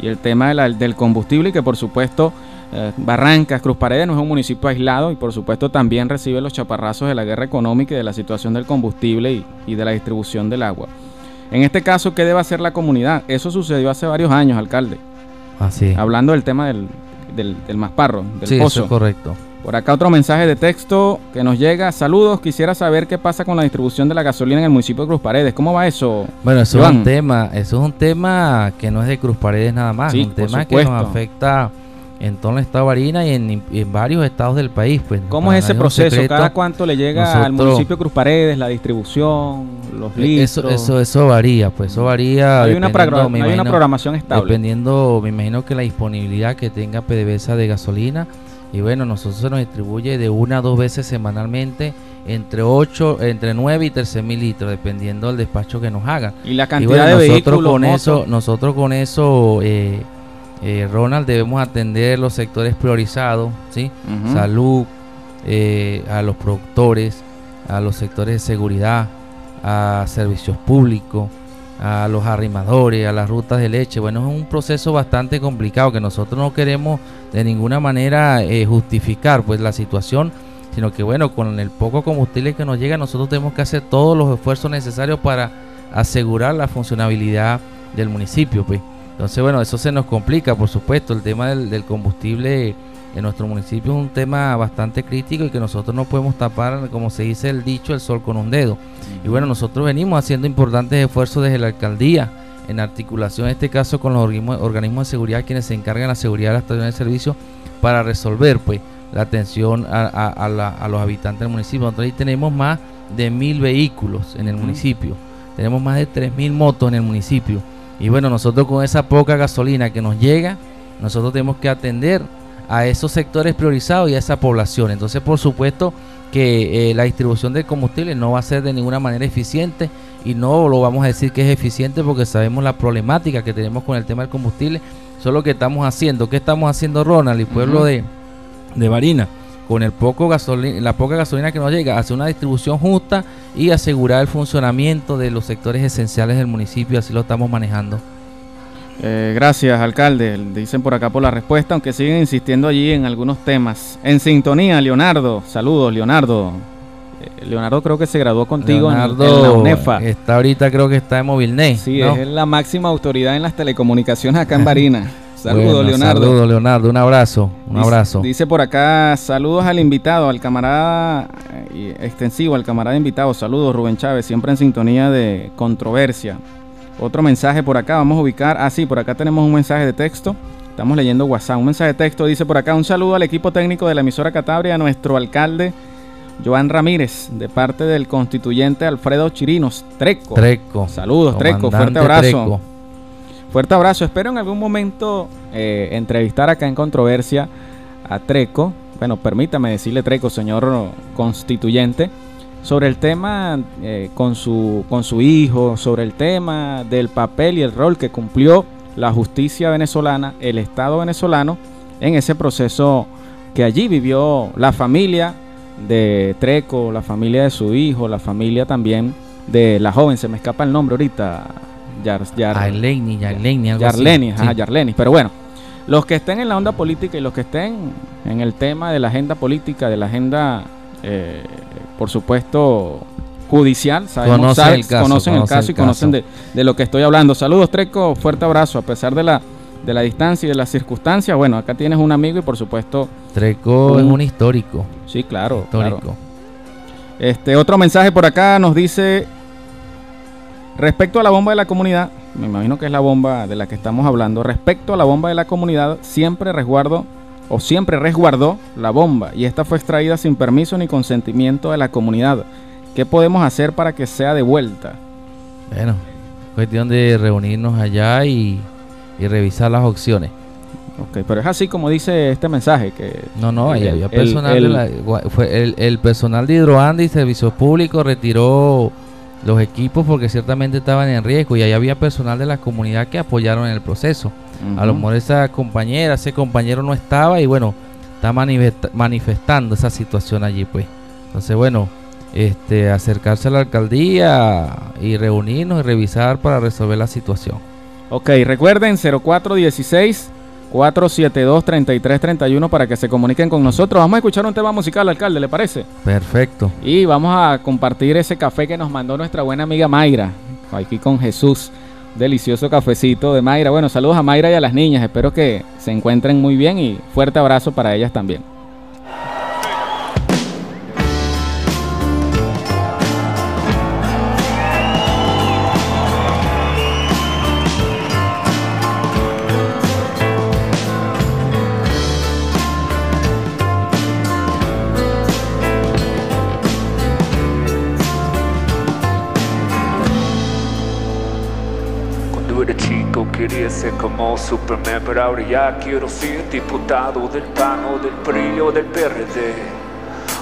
y el tema del combustible, que por supuesto eh, Barrancas, Cruz Paredes no es un municipio aislado y por supuesto también recibe los chaparrazos de la guerra económica y de la situación del combustible y, de la distribución del agua. En este caso, ¿qué debe hacer la comunidad? Eso sucedió hace varios años, alcalde. Así. Hablando del tema del, del, del Masparro, del sí, pozo. Eso es correcto. Por acá otro mensaje de texto que nos llega. Saludos, quisiera saber qué pasa con la distribución de la gasolina en el municipio de Cruz Paredes. ¿Cómo va eso? Bueno, eso es un tema, eso es un tema que no es de Cruz Paredes nada más, es un tema que nos afecta en el estado de Barina y en, varios estados del país. Pues, ¿Cómo es ese proceso? ¿Cada cuánto le llega al municipio Cruz Paredes la distribución, los e, litros? Eso, eso, eso varía, pues eso varía. Hay, una, hay una programación estable. Dependiendo, me imagino que la disponibilidad que tenga PDVSA de gasolina y bueno, nosotros se nos distribuye de una a dos veces semanalmente entre 8, entre 9 y 13 mil litros, dependiendo del despacho que nos hagan. Y la cantidad de nosotros vehículos, con eso, nosotros con eso, eh, eh, Ronald, debemos atender los sectores priorizados, ¿sí? Salud, eh, a los productores, a los sectores de seguridad, a servicios públicos, a los arrimadores, a las rutas de leche. Bueno, es un proceso bastante complicado que nosotros no queremos de ninguna manera eh, justificar pues la situación, sino que bueno, con el poco combustible que nos llega, nosotros tenemos que hacer todos los esfuerzos necesarios para asegurar la funcionabilidad del municipio. Pues. Entonces, bueno, eso se nos complica, por supuesto, el tema del, combustible en nuestro municipio es un tema bastante crítico y que nosotros no podemos tapar, como se dice el dicho, el sol con un dedo. Y bueno, nosotros venimos haciendo importantes esfuerzos desde la alcaldía, en articulación en este caso con los organismos, de seguridad quienes se encargan de la seguridad de la estación de servicio para resolver pues la atención a, los habitantes del municipio. Nosotros ahí tenemos más de mil vehículos en el municipio, tenemos más de tres mil motos en el municipio. Y bueno, nosotros con esa poca gasolina que nos llega, nosotros tenemos que atender a esos sectores priorizados y a esa población. Entonces, por supuesto que eh, la distribución del combustible no va a ser de ninguna manera eficiente y no lo vamos a decir que es eficiente porque sabemos la problemática que tenemos con el tema del combustible. Solo que estamos haciendo, ¿qué estamos haciendo Ronald y pueblo de, de Barina? Con el poco gasolina, la poca gasolina que nos llega, hacer una distribución justa y asegurar el funcionamiento de los sectores esenciales del municipio, así lo estamos manejando. Eh, gracias, alcalde. Dicen por acá por la respuesta, aunque siguen insistiendo allí en algunos temas. En sintonía, Leonardo. Saludos, Leonardo. Eh, Leonardo creo que se graduó contigo en, la UNEFA. Está ahorita creo que está en Movilnet. Sí, es la máxima autoridad en las telecomunicaciones acá en Barina. Saludos, Leonardo. Saludos, Leonardo. Un abrazo. Un abrazo. Dice por acá, saludos al invitado, al camarada eh, extensivo, al camarada invitado. Saludos, Rubén Chávez, siempre en sintonía de controversia. Otro mensaje por acá, vamos a ubicar. Ah, sí, por acá tenemos un mensaje de texto. Estamos leyendo WhatsApp. Un mensaje de texto dice por acá: un saludo al equipo técnico de la emisora Catabria, a nuestro alcalde Joan Ramírez, de parte del constituyente Alfredo Chirinos, Treco. Treco. Saludos, Treco. Fuerte abrazo. Fuerte abrazo. Espero en algún momento eh, entrevistar acá en Controversia a Treco. Bueno, permítame decirle Treco, señor constituyente sobre el tema eh, con, su, con su hijo, sobre el tema del papel y el rol que cumplió la justicia venezolana, el Estado venezolano, en ese proceso que allí vivió la familia de Treco, la familia de su hijo, la familia también de la joven, se me escapa el nombre ahorita, Yar, Yar, Yarleni, Yarleni, Yarleni, pero bueno, los que estén en la onda política y los que estén en el tema de la agenda política, de la agenda eh, por supuesto, judicial. Sabemos, conocen, el caso, conocen el caso y conocen de, lo que estoy hablando. Saludos, Treco. Fuerte abrazo. A pesar de la, de la distancia y de las circunstancias, bueno, acá tienes un amigo y por supuesto. Treco es un histórico. Sí, claro. Histórico. Este, otro mensaje por acá nos dice. Respecto a la bomba de la comunidad, me imagino que es la bomba de la que estamos hablando. Respecto a la bomba de la comunidad, siempre resguardo o siempre resguardó la bomba y esta fue extraída sin permiso ni consentimiento de la comunidad. ¿Qué podemos hacer para que sea devuelta? Bueno, cuestión de reunirnos allá y, revisar las opciones. Ok, pero es así como dice este mensaje que... No, no, ahí había personal el, de la, fue el, el, personal de Hidroanda y Servicios Públicos retiró los equipos porque ciertamente estaban en riesgo y ahí había personal de la comunidad que apoyaron en el proceso. A lo mejor esa compañera, ese compañero no estaba y bueno, está manifestando esa situación allí pues. Entonces bueno, este, acercarse a la alcaldía y reunirnos y revisar para resolver la situación. Ok, recuerden 0416 472 3331 para que se comuniquen con nosotros. Vamos a escuchar un tema musical, alcalde, ¿le parece? Perfecto. Y vamos a compartir ese café que nos mandó nuestra buena amiga Mayra, aquí con Jesús delicioso cafecito de Mayra. Bueno, saludos a Mayra y a las niñas. Espero que se encuentren muy bien y fuerte abrazo para ellas también. Como Superman, pero ahora ya quiero ser diputado del PAN del PRI o del PRD.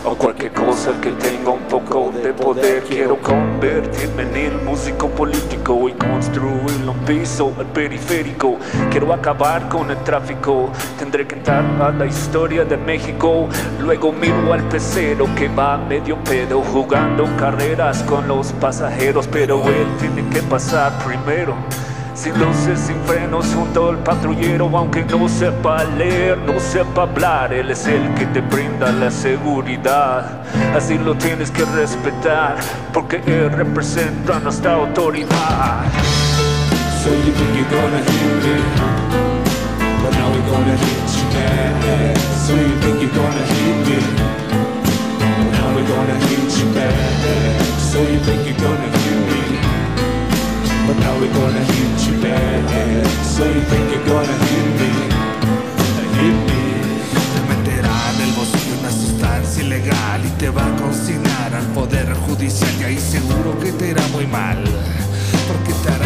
O cualquier cosa que tenga un poco de poder Quiero convertirme en el músico político Y construir un piso al periférico. Quiero acabar con el tráfico Tendré que entrar a la historia de México. Luego miro al pecero que va medio pedo Jugando carreras con los pasajeros Pero él tiene que pasar primero Sin luces, sin frenos, junto al patrullero, aunque no sepa leer, no sepa hablar, él es el que te brinda la seguridad. Así lo tienes que respetar, porque él representa nuestra autoridad. So you think you're gonna hit me But now we're gonna hit you back So you think you're gonna hit me But now we're gonna hit you back So you think you're gonna hit me But now we're gonna hit you back So you think you're gonna hit me Hit me. Te meterá en el bolsillo una sustancia ilegal y te va a consignar al poder judicial y ahí seguro que te irá muy mal. Porque te wash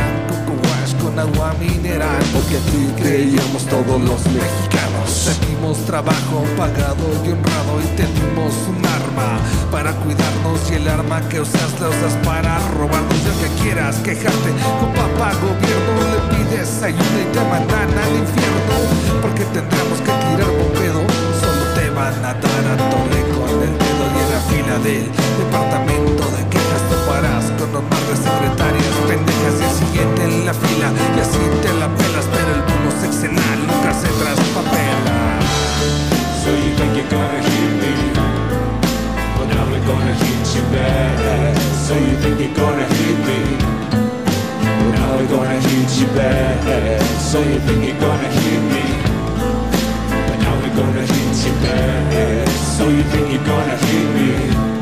con agua mineral. Porque aquí creíamos todos los mexicanos. Seguimos trabajo pagado y honrado y tenemos un arma para cuidarnos y el arma que usas la usas para robarnos. Ya que quieras quejarte con papá gobierno le pides ayuda y te mandan al infierno. Porque tendremos que tirar pedo. Solo te van a dar a tole con el dedo y en la fila del departamento un mar de secretarias pendejas y el siguiente en la fila y así te la pelas pero el bono sexenal nunca se traspapela. So you think you're gonna hit me But now we're gonna hit you back So you think you're gonna hit me But now we're gonna hit you back So you think you're gonna hit me But gonna hit you back So you think you're gonna hit me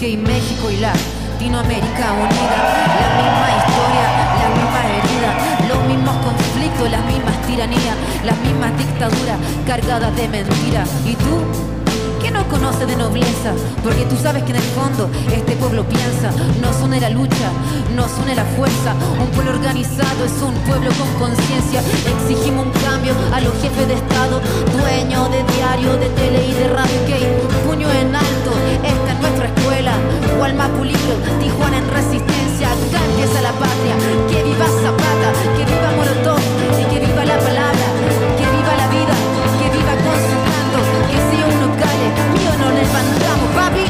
Ok, México y Latinoamérica unida, la misma historia, la misma herida, los mismos conflictos, las mismas tiranías, las mismas dictaduras cargadas de mentira. ¿Y tú? ¿Qué no conoce de nobleza? Porque tú sabes que en el fondo este pueblo piensa, nos une la lucha, nos une la fuerza. Un pueblo organizado es un pueblo con conciencia. Exigimos un cambio a los jefes de Estado, dueños de diario, de tele y de radio. Que puño en alto, escuela. Gualma Pulido, Tijuana en resistencia. Acá empieza la patria. Que viva Zapata, que viva Molotov y que viva la palabra. Que viva la vida, que viva con su canto. Que si uno cae, mío no levantamos, papi.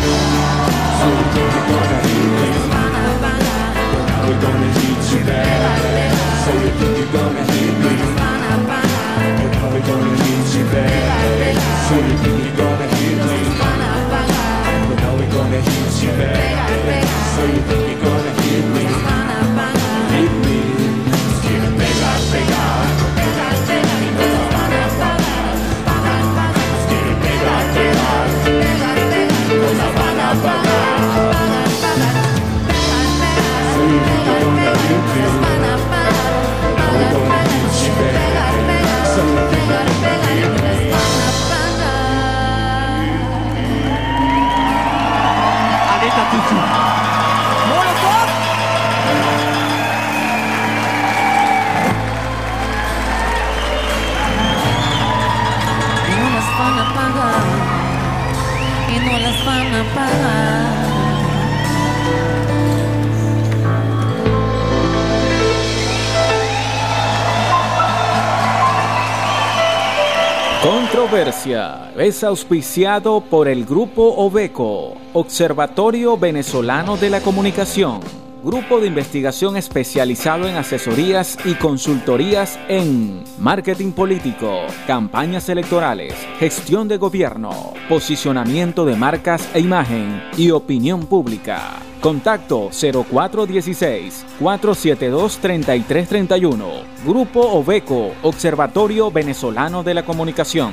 Controversia es auspiciado por el Grupo Obeco, Observatorio Venezolano de la Comunicación, grupo de investigación especializado en asesorías y consultorías en marketing político, campañas electorales, gestión de gobierno, posicionamiento de marcas e imagen y opinión pública. Contacto 0416-472-3331. Grupo Obeco, Observatorio Venezolano de la Comunicación.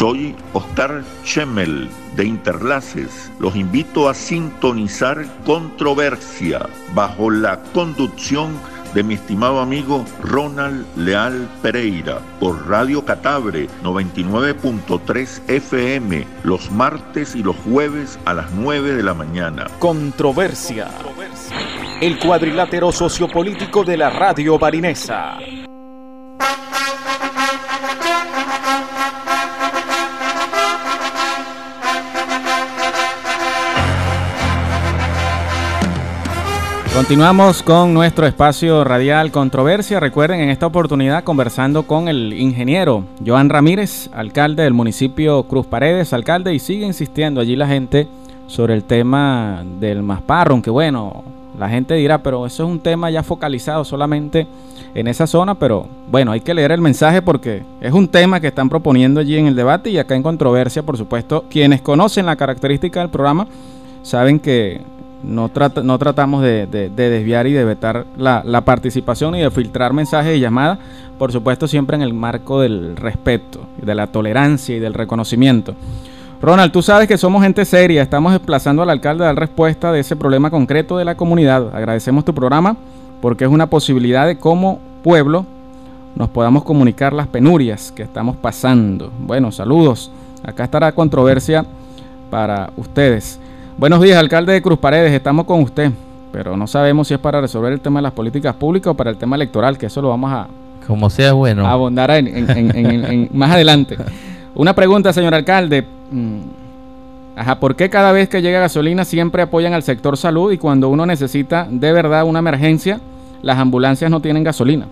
Soy Oscar Chemmel de Interlaces. Los invito a sintonizar Controversia bajo la conducción de mi estimado amigo Ronald Leal Pereira por Radio Catabre 99.3 FM los martes y los jueves a las 9 de la mañana. Controversia. El cuadrilátero sociopolítico de la radio barinesa. Continuamos con nuestro espacio radial Controversia. Recuerden, en esta oportunidad conversando con el ingeniero Joan Ramírez, alcalde del municipio Cruz Paredes, alcalde, y sigue insistiendo allí la gente sobre el tema del Masparro, aunque bueno, la gente dirá, pero eso es un tema ya focalizado solamente en esa zona, pero bueno, hay que leer el mensaje porque es un tema que están proponiendo allí en el debate y acá en controversia, por supuesto, quienes conocen la característica del programa saben que no, no tratamos de, desviar y de vetar la, la, participación y de filtrar mensajes y llamadas, por supuesto siempre en el marco del respeto, de la tolerancia y del reconocimiento. Ronald, tú sabes que somos gente seria, estamos desplazando al alcalde a dar respuesta de ese problema concreto de la comunidad. Agradecemos tu programa porque es una posibilidad de cómo pueblo nos podamos comunicar las penurias que estamos pasando. Bueno, saludos. Acá estará controversia para ustedes. Buenos días, alcalde de Cruz Paredes, estamos con usted, pero no sabemos si es para resolver el tema de las políticas públicas o para el tema electoral, que eso lo vamos a... Como sea bueno. abondar en, más adelante. Una pregunta, señor alcalde. Mm, ajá, ¿por qué cada vez que llega gasolina siempre apoyan al sector salud y cuando uno necesita de verdad una emergencia, las ambulancias no tienen gasolina?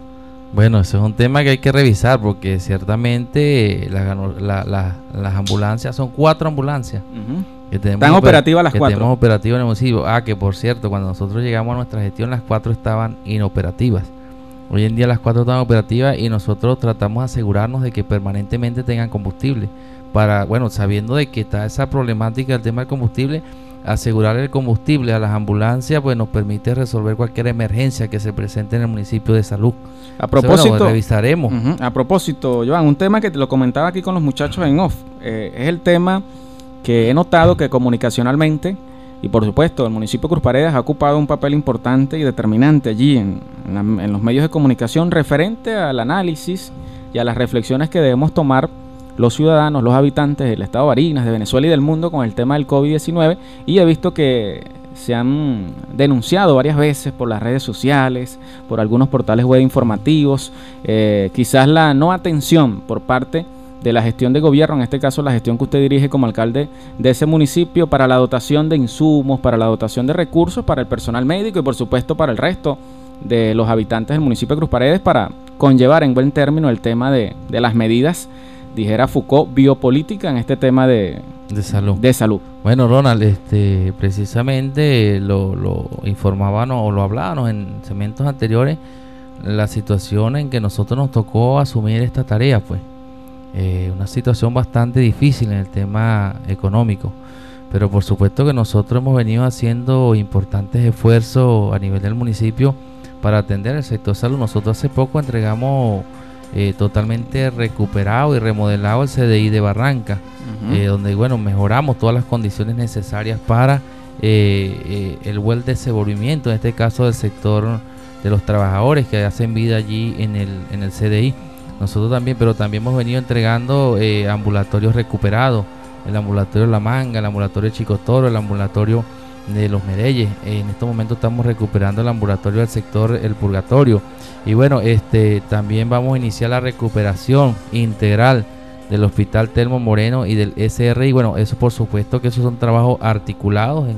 Bueno, eso es un tema que hay que revisar porque ciertamente las ambulancias son cuatro ambulancias. Están operativas las cuatro. Tenemos operativas en el municipio. Ah, que por cierto, cuando nosotros llegamos a nuestra gestión, las cuatro estaban inoperativas. Hoy en día las cuatro están operativas y nosotros tratamos de asegurarnos de que permanentemente tengan combustible. Para, bueno, sabiendo de que está esa problemática del tema del combustible, asegurar el combustible a las ambulancias pues nos permite resolver cualquier emergencia que se presente en el municipio de salud. A propósito, revisaremos. a propósito, Joan, un tema que te lo comentaba aquí con los muchachos en off, eh, es el tema que he notado que comunicacionalmente, y por supuesto el municipio Cruz Paredes ha ocupado un papel importante y determinante allí en, en los medios de comunicación referente al análisis y a las reflexiones que debemos tomar los ciudadanos, los habitantes del estado de Barinas, de Venezuela y del mundo con el tema del COVID-19 y he visto que se han denunciado varias veces por las redes sociales, por algunos portales web informativos, eh, quizás la no atención por parte de la gestión de gobierno, en este caso la gestión que usted dirige como alcalde de ese municipio, para la dotación de insumos, para la dotación de recursos, para el personal médico y por supuesto para el resto de los habitantes del municipio de Cruz Paredes para conllevar en buen término el tema de, de las medidas, dijera Foucault, biopolítica en este tema de, de salud. De salud. Bueno, Ronald, este, precisamente lo, lo informábamos o lo hablábamos en segmentos anteriores, la situación en que nosotros nos tocó asumir esta tarea, pues eh, una situación bastante difícil en el tema económico. Pero por supuesto que nosotros hemos venido haciendo importantes esfuerzos a nivel del municipio para atender el sector salud. Nosotros hace poco entregamos eh, totalmente recuperado y remodelado el CDI de Barranca, eh, donde bueno mejoramos todas las condiciones necesarias para el buen desenvolvimiento, en este caso del sector de los trabajadores que hacen vida allí en el, en el CDI. Nosotros también, pero también hemos venido entregando eh, ambulatorios recuperados. El ambulatorio La Manga, el ambulatorio Chico Toro, el ambulatorio de los Mereyes. en estos momentos estamos recuperando el ambulatorio del sector El Purgatorio. Y bueno, este también vamos a iniciar la recuperación integral del Hospital Telmo Moreno y del SRI. Bueno, eso por supuesto que esos son trabajos articulados en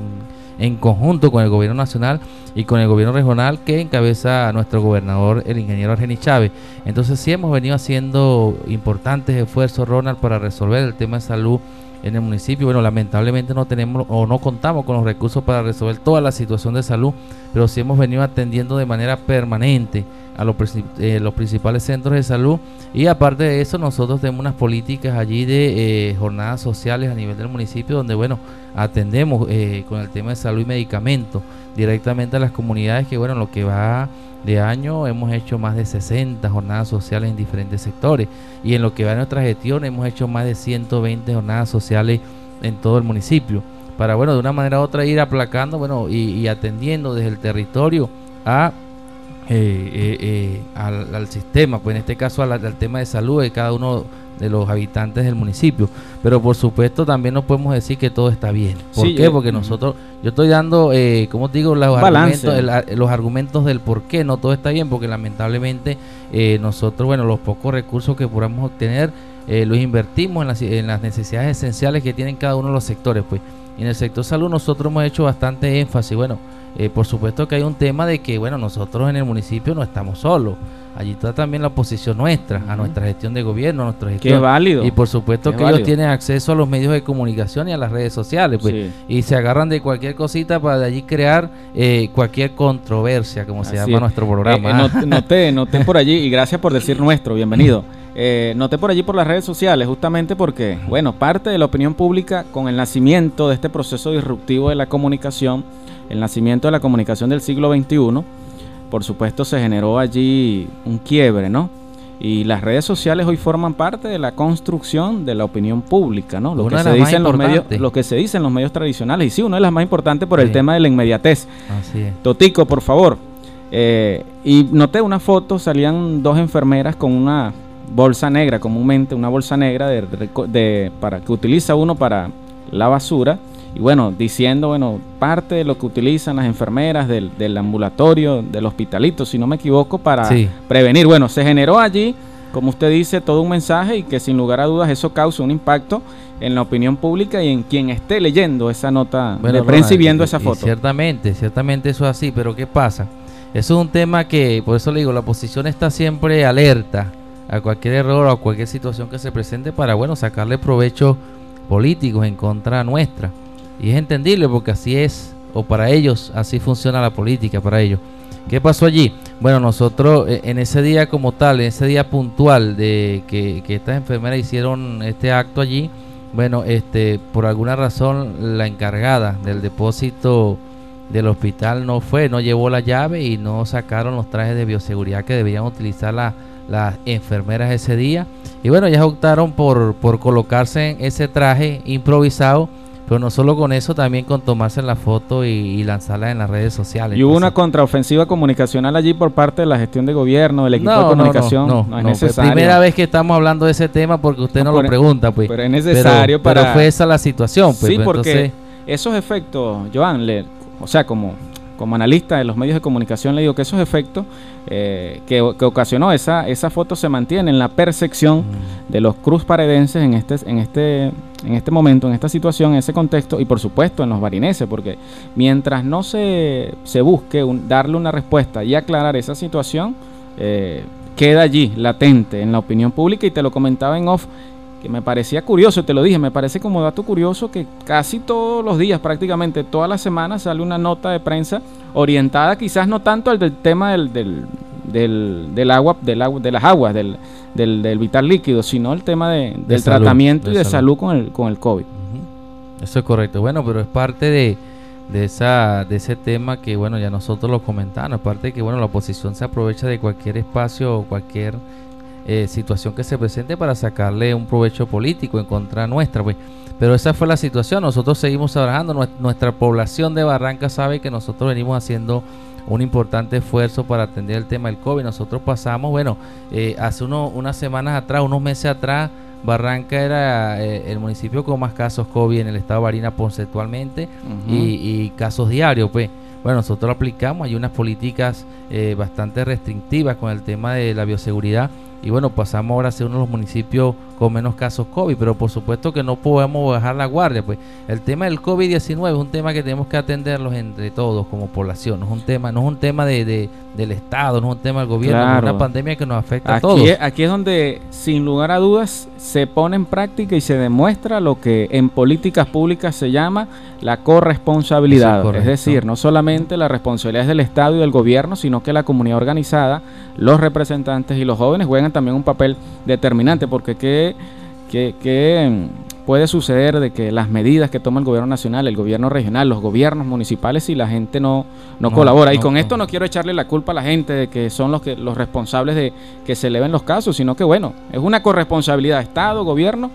en conjunto con el gobierno nacional y con el gobierno regional que encabeza nuestro gobernador, el ingeniero Argenis Chávez. Entonces sí hemos venido haciendo importantes esfuerzos, Ronald, para resolver el tema de salud en el municipio. Bueno, lamentablemente no tenemos o no contamos con los recursos para resolver toda la situación de salud, pero sí hemos venido atendiendo de manera permanente a los, eh, los principales centros de salud y aparte de eso nosotros tenemos unas políticas allí de eh, jornadas sociales a nivel del municipio donde bueno atendemos eh, con el tema de salud y medicamentos directamente a las comunidades que bueno lo que va de año hemos hecho más de 60 jornadas sociales en diferentes sectores. Y en lo que va de nuestra gestión hemos hecho más de 120 jornadas sociales en todo el municipio. Para bueno de una manera u otra ir aplacando bueno y, atendiendo desde el territorio a eh, eh, al, sistema pues en este caso al, al tema de salud de cada uno de los habitantes del municipio. Pero por supuesto también no podemos decir que todo está bien. ¿Por qué? Eh, Porque nosotros, yo estoy dando, eh, como digo, los argumentos, los argumentos del por qué no todo está bien, porque lamentablemente eh, nosotros, bueno, los pocos recursos que podamos obtener, eh, los invertimos en las, en las necesidades esenciales que tienen cada uno de los sectores. pues En el sector salud nosotros hemos hecho bastante énfasis, bueno, eh, por supuesto que hay un tema de que, bueno, nosotros en el municipio no estamos solos. Allí está también la oposición nuestra, a nuestra gestión de gobierno, a nuestra gestión. Es válido. Y por supuesto Que ellos tienen acceso a los medios de comunicación y a las redes sociales, pues. Sí. Y se agarran de cualquier cosita para de allí crear eh, cualquier controversia, como se llama es. nuestro Eh, programa. eh, not- noté, noté por allí, y gracias por decir nuestro, bienvenido. Eh, noté por allí por las redes sociales, justamente porque, bueno, parte de la opinión pública con el nacimiento de este proceso disruptivo de la comunicación, el nacimiento de la comunicación del siglo XXI, por supuesto se generó allí un quiebre, ¿no? Y las redes sociales hoy forman parte de la construcción de la opinión pública, ¿no? Lo, que se, dice en los medios, lo que se dice en los medios tradicionales. Y sí, una de las más importantes por el tema de la inmediatez. Así es. Totico, por favor. Eh, y noté una foto, salían dos enfermeras con una bolsa negra, comúnmente una bolsa negra de, de- para que utiliza uno para la basura. Y bueno, diciendo, bueno, parte de lo que utilizan las enfermeras del, del ambulatorio, del hospitalito, si no me equivoco, para Sí. prevenir. Bueno, se generó allí, como usted dice, todo un mensaje y que sin lugar a dudas eso causa un impacto en la opinión pública y en quien esté leyendo esa nota Bueno, de prensa y viendo y- esa foto. Ciertamente, ciertamente eso es así, pero ¿qué pasa? Eso es un tema que, por eso le digo, la oposición está siempre alerta a cualquier error o a cualquier situación que se presente para, bueno, sacarle provecho políticos en contra nuestra. Y es entendible porque así es, o para ellos, así funciona la política, para ellos. ¿Qué pasó allí? Bueno, nosotros eh, en ese día como tal, en ese día puntual de que, que estas enfermeras hicieron este acto allí, bueno, este, por alguna razón la encargada del depósito del hospital no fue, no llevó la llave y no sacaron los trajes de bioseguridad que debían utilizar la- las enfermeras ese día. Y bueno, ellas optaron por, por colocarse en ese traje improvisado, pero no solo con eso, también con tomarse la foto y, y lanzarla en las redes sociales. Y hubo una contraofensiva comunicacional allí por parte de la gestión de gobierno, del equipo no, de no, no, comunicación. no, No, es no, necesario. primera vez que estamos hablando de ese tema porque usted no, lo pregunta, pues. pero es necesario Pero- pero para- fue esa la situación, pues. sí, pues, porque entonces- esos efectos, Joan, le- o sea, como, como analista de los medios de comunicación, le digo que esos efectos eh, que, que ocasionó esa, esa foto se mantiene en la percepción de los cruz paredenses en este, en este, en este momento, en esta situación, en ese contexto, y por supuesto en los barineses, porque mientras no se, se busque un- darle una respuesta y aclarar esa situación, eh, queda allí, latente en la opinión pública, y te lo comentaba en off, que me parecía curioso, te lo dije, me parece como dato curioso que casi todos los días, prácticamente todas las semanas, sale una nota de prensa orientada quizás no tanto al del tema del, del, del, del agua, del agua, de las aguas, del, del, del vital líquido, sino el tema de- del salud, tratamiento y de de salud. salud con el, con el COVID. Eso es correcto. Bueno, pero es parte de, de esa de ese tema que bueno ya nosotros lo comentamos. Aparte de que bueno la oposición se aprovecha de cualquier espacio o cualquier eh, situación que se presente para sacarle un provecho político en contra nuestra, pues. Pero esa fue la situación. Nosotros seguimos trabajando. Nues- Nuestra población de Barranca sabe que nosotros venimos haciendo un importante esfuerzo para atender el tema del COVID. Nosotros pasamos, bueno, eh, hace uno- unas semanas atrás, unos meses atrás, Barranca era eh, el municipio con más casos COVID en el estado de Barinas porcentualmente Ujú. y, y casos diarios, pues. Bueno, nosotros aplicamos, hay unas políticas eh, bastante restrictivas con el tema de la bioseguridad y bueno, pasamos ahora a ser uno de los municipios con menos casos COVID, pero por supuesto que no podemos bajar la guardia, pues el tema del COVID-19 es un tema que tenemos que atenderlos entre todos como población, no es un tema, no es un tema de, de- del Estado, no es un tema del gobierno, es una pandemia que nos afecta a todos. Aquí, es- donde, sin lugar a dudas, se pone en práctica y se demuestra lo que en políticas públicas se llama la corresponsabilidad. Es es, decir, no solamente la responsabilidad es del Estado y del gobierno, sino que la comunidad organizada, los representantes y los jóvenes juegan también un papel determinante, porque qué, qué- qué, mm, puede suceder de que las medidas que toma el gobierno nacional, el gobierno regional, los gobiernos municipales, si la gente no, no, No, colabora. y con no. esto no quiero echarle la culpa a la gente de que son los que los responsables de que se eleven los casos, sino que bueno, es una corresponsabilidad Estado, gobierno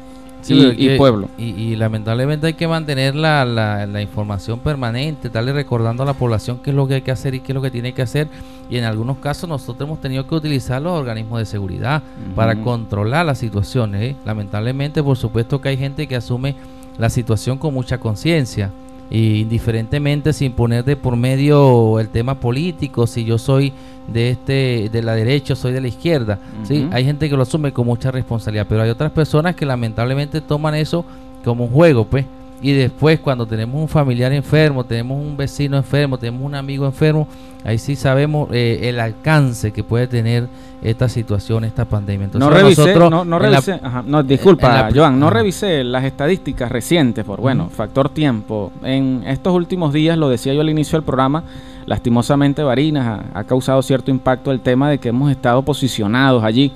Sí, y, pueblo. Y, y lamentablemente hay que mantener la, la- la información permanente, darle recordando a la población qué es lo que hay que hacer y qué es lo que tiene que hacer. Y en algunos casos nosotros hemos tenido que utilizar los organismos de seguridad para controlar las situaciones. ¿eh? Lamentablemente, por supuesto que hay gente que asume la situación con mucha conciencia. Y indiferentemente sin poner de por medio el tema político, si yo soy de este de la derecha, soy de la izquierda, sí, hay gente que lo asume con mucha responsabilidad, pero hay otras personas que lamentablemente toman eso como un juego, pues, y después cuando tenemos un familiar enfermo, tenemos un vecino enfermo, tenemos un amigo enfermo, ahí sí sabemos eh, el alcance que puede tener esta situación, esta pandemia. Entonces, no revisé, no, no revisé, no, disculpa, Joan, no revisé las estadísticas recientes por, bueno, factor tiempo. En estos últimos días, lo decía yo al inicio del programa, lastimosamente Barinas ha, causado cierto impacto el tema de que hemos estado posicionados allí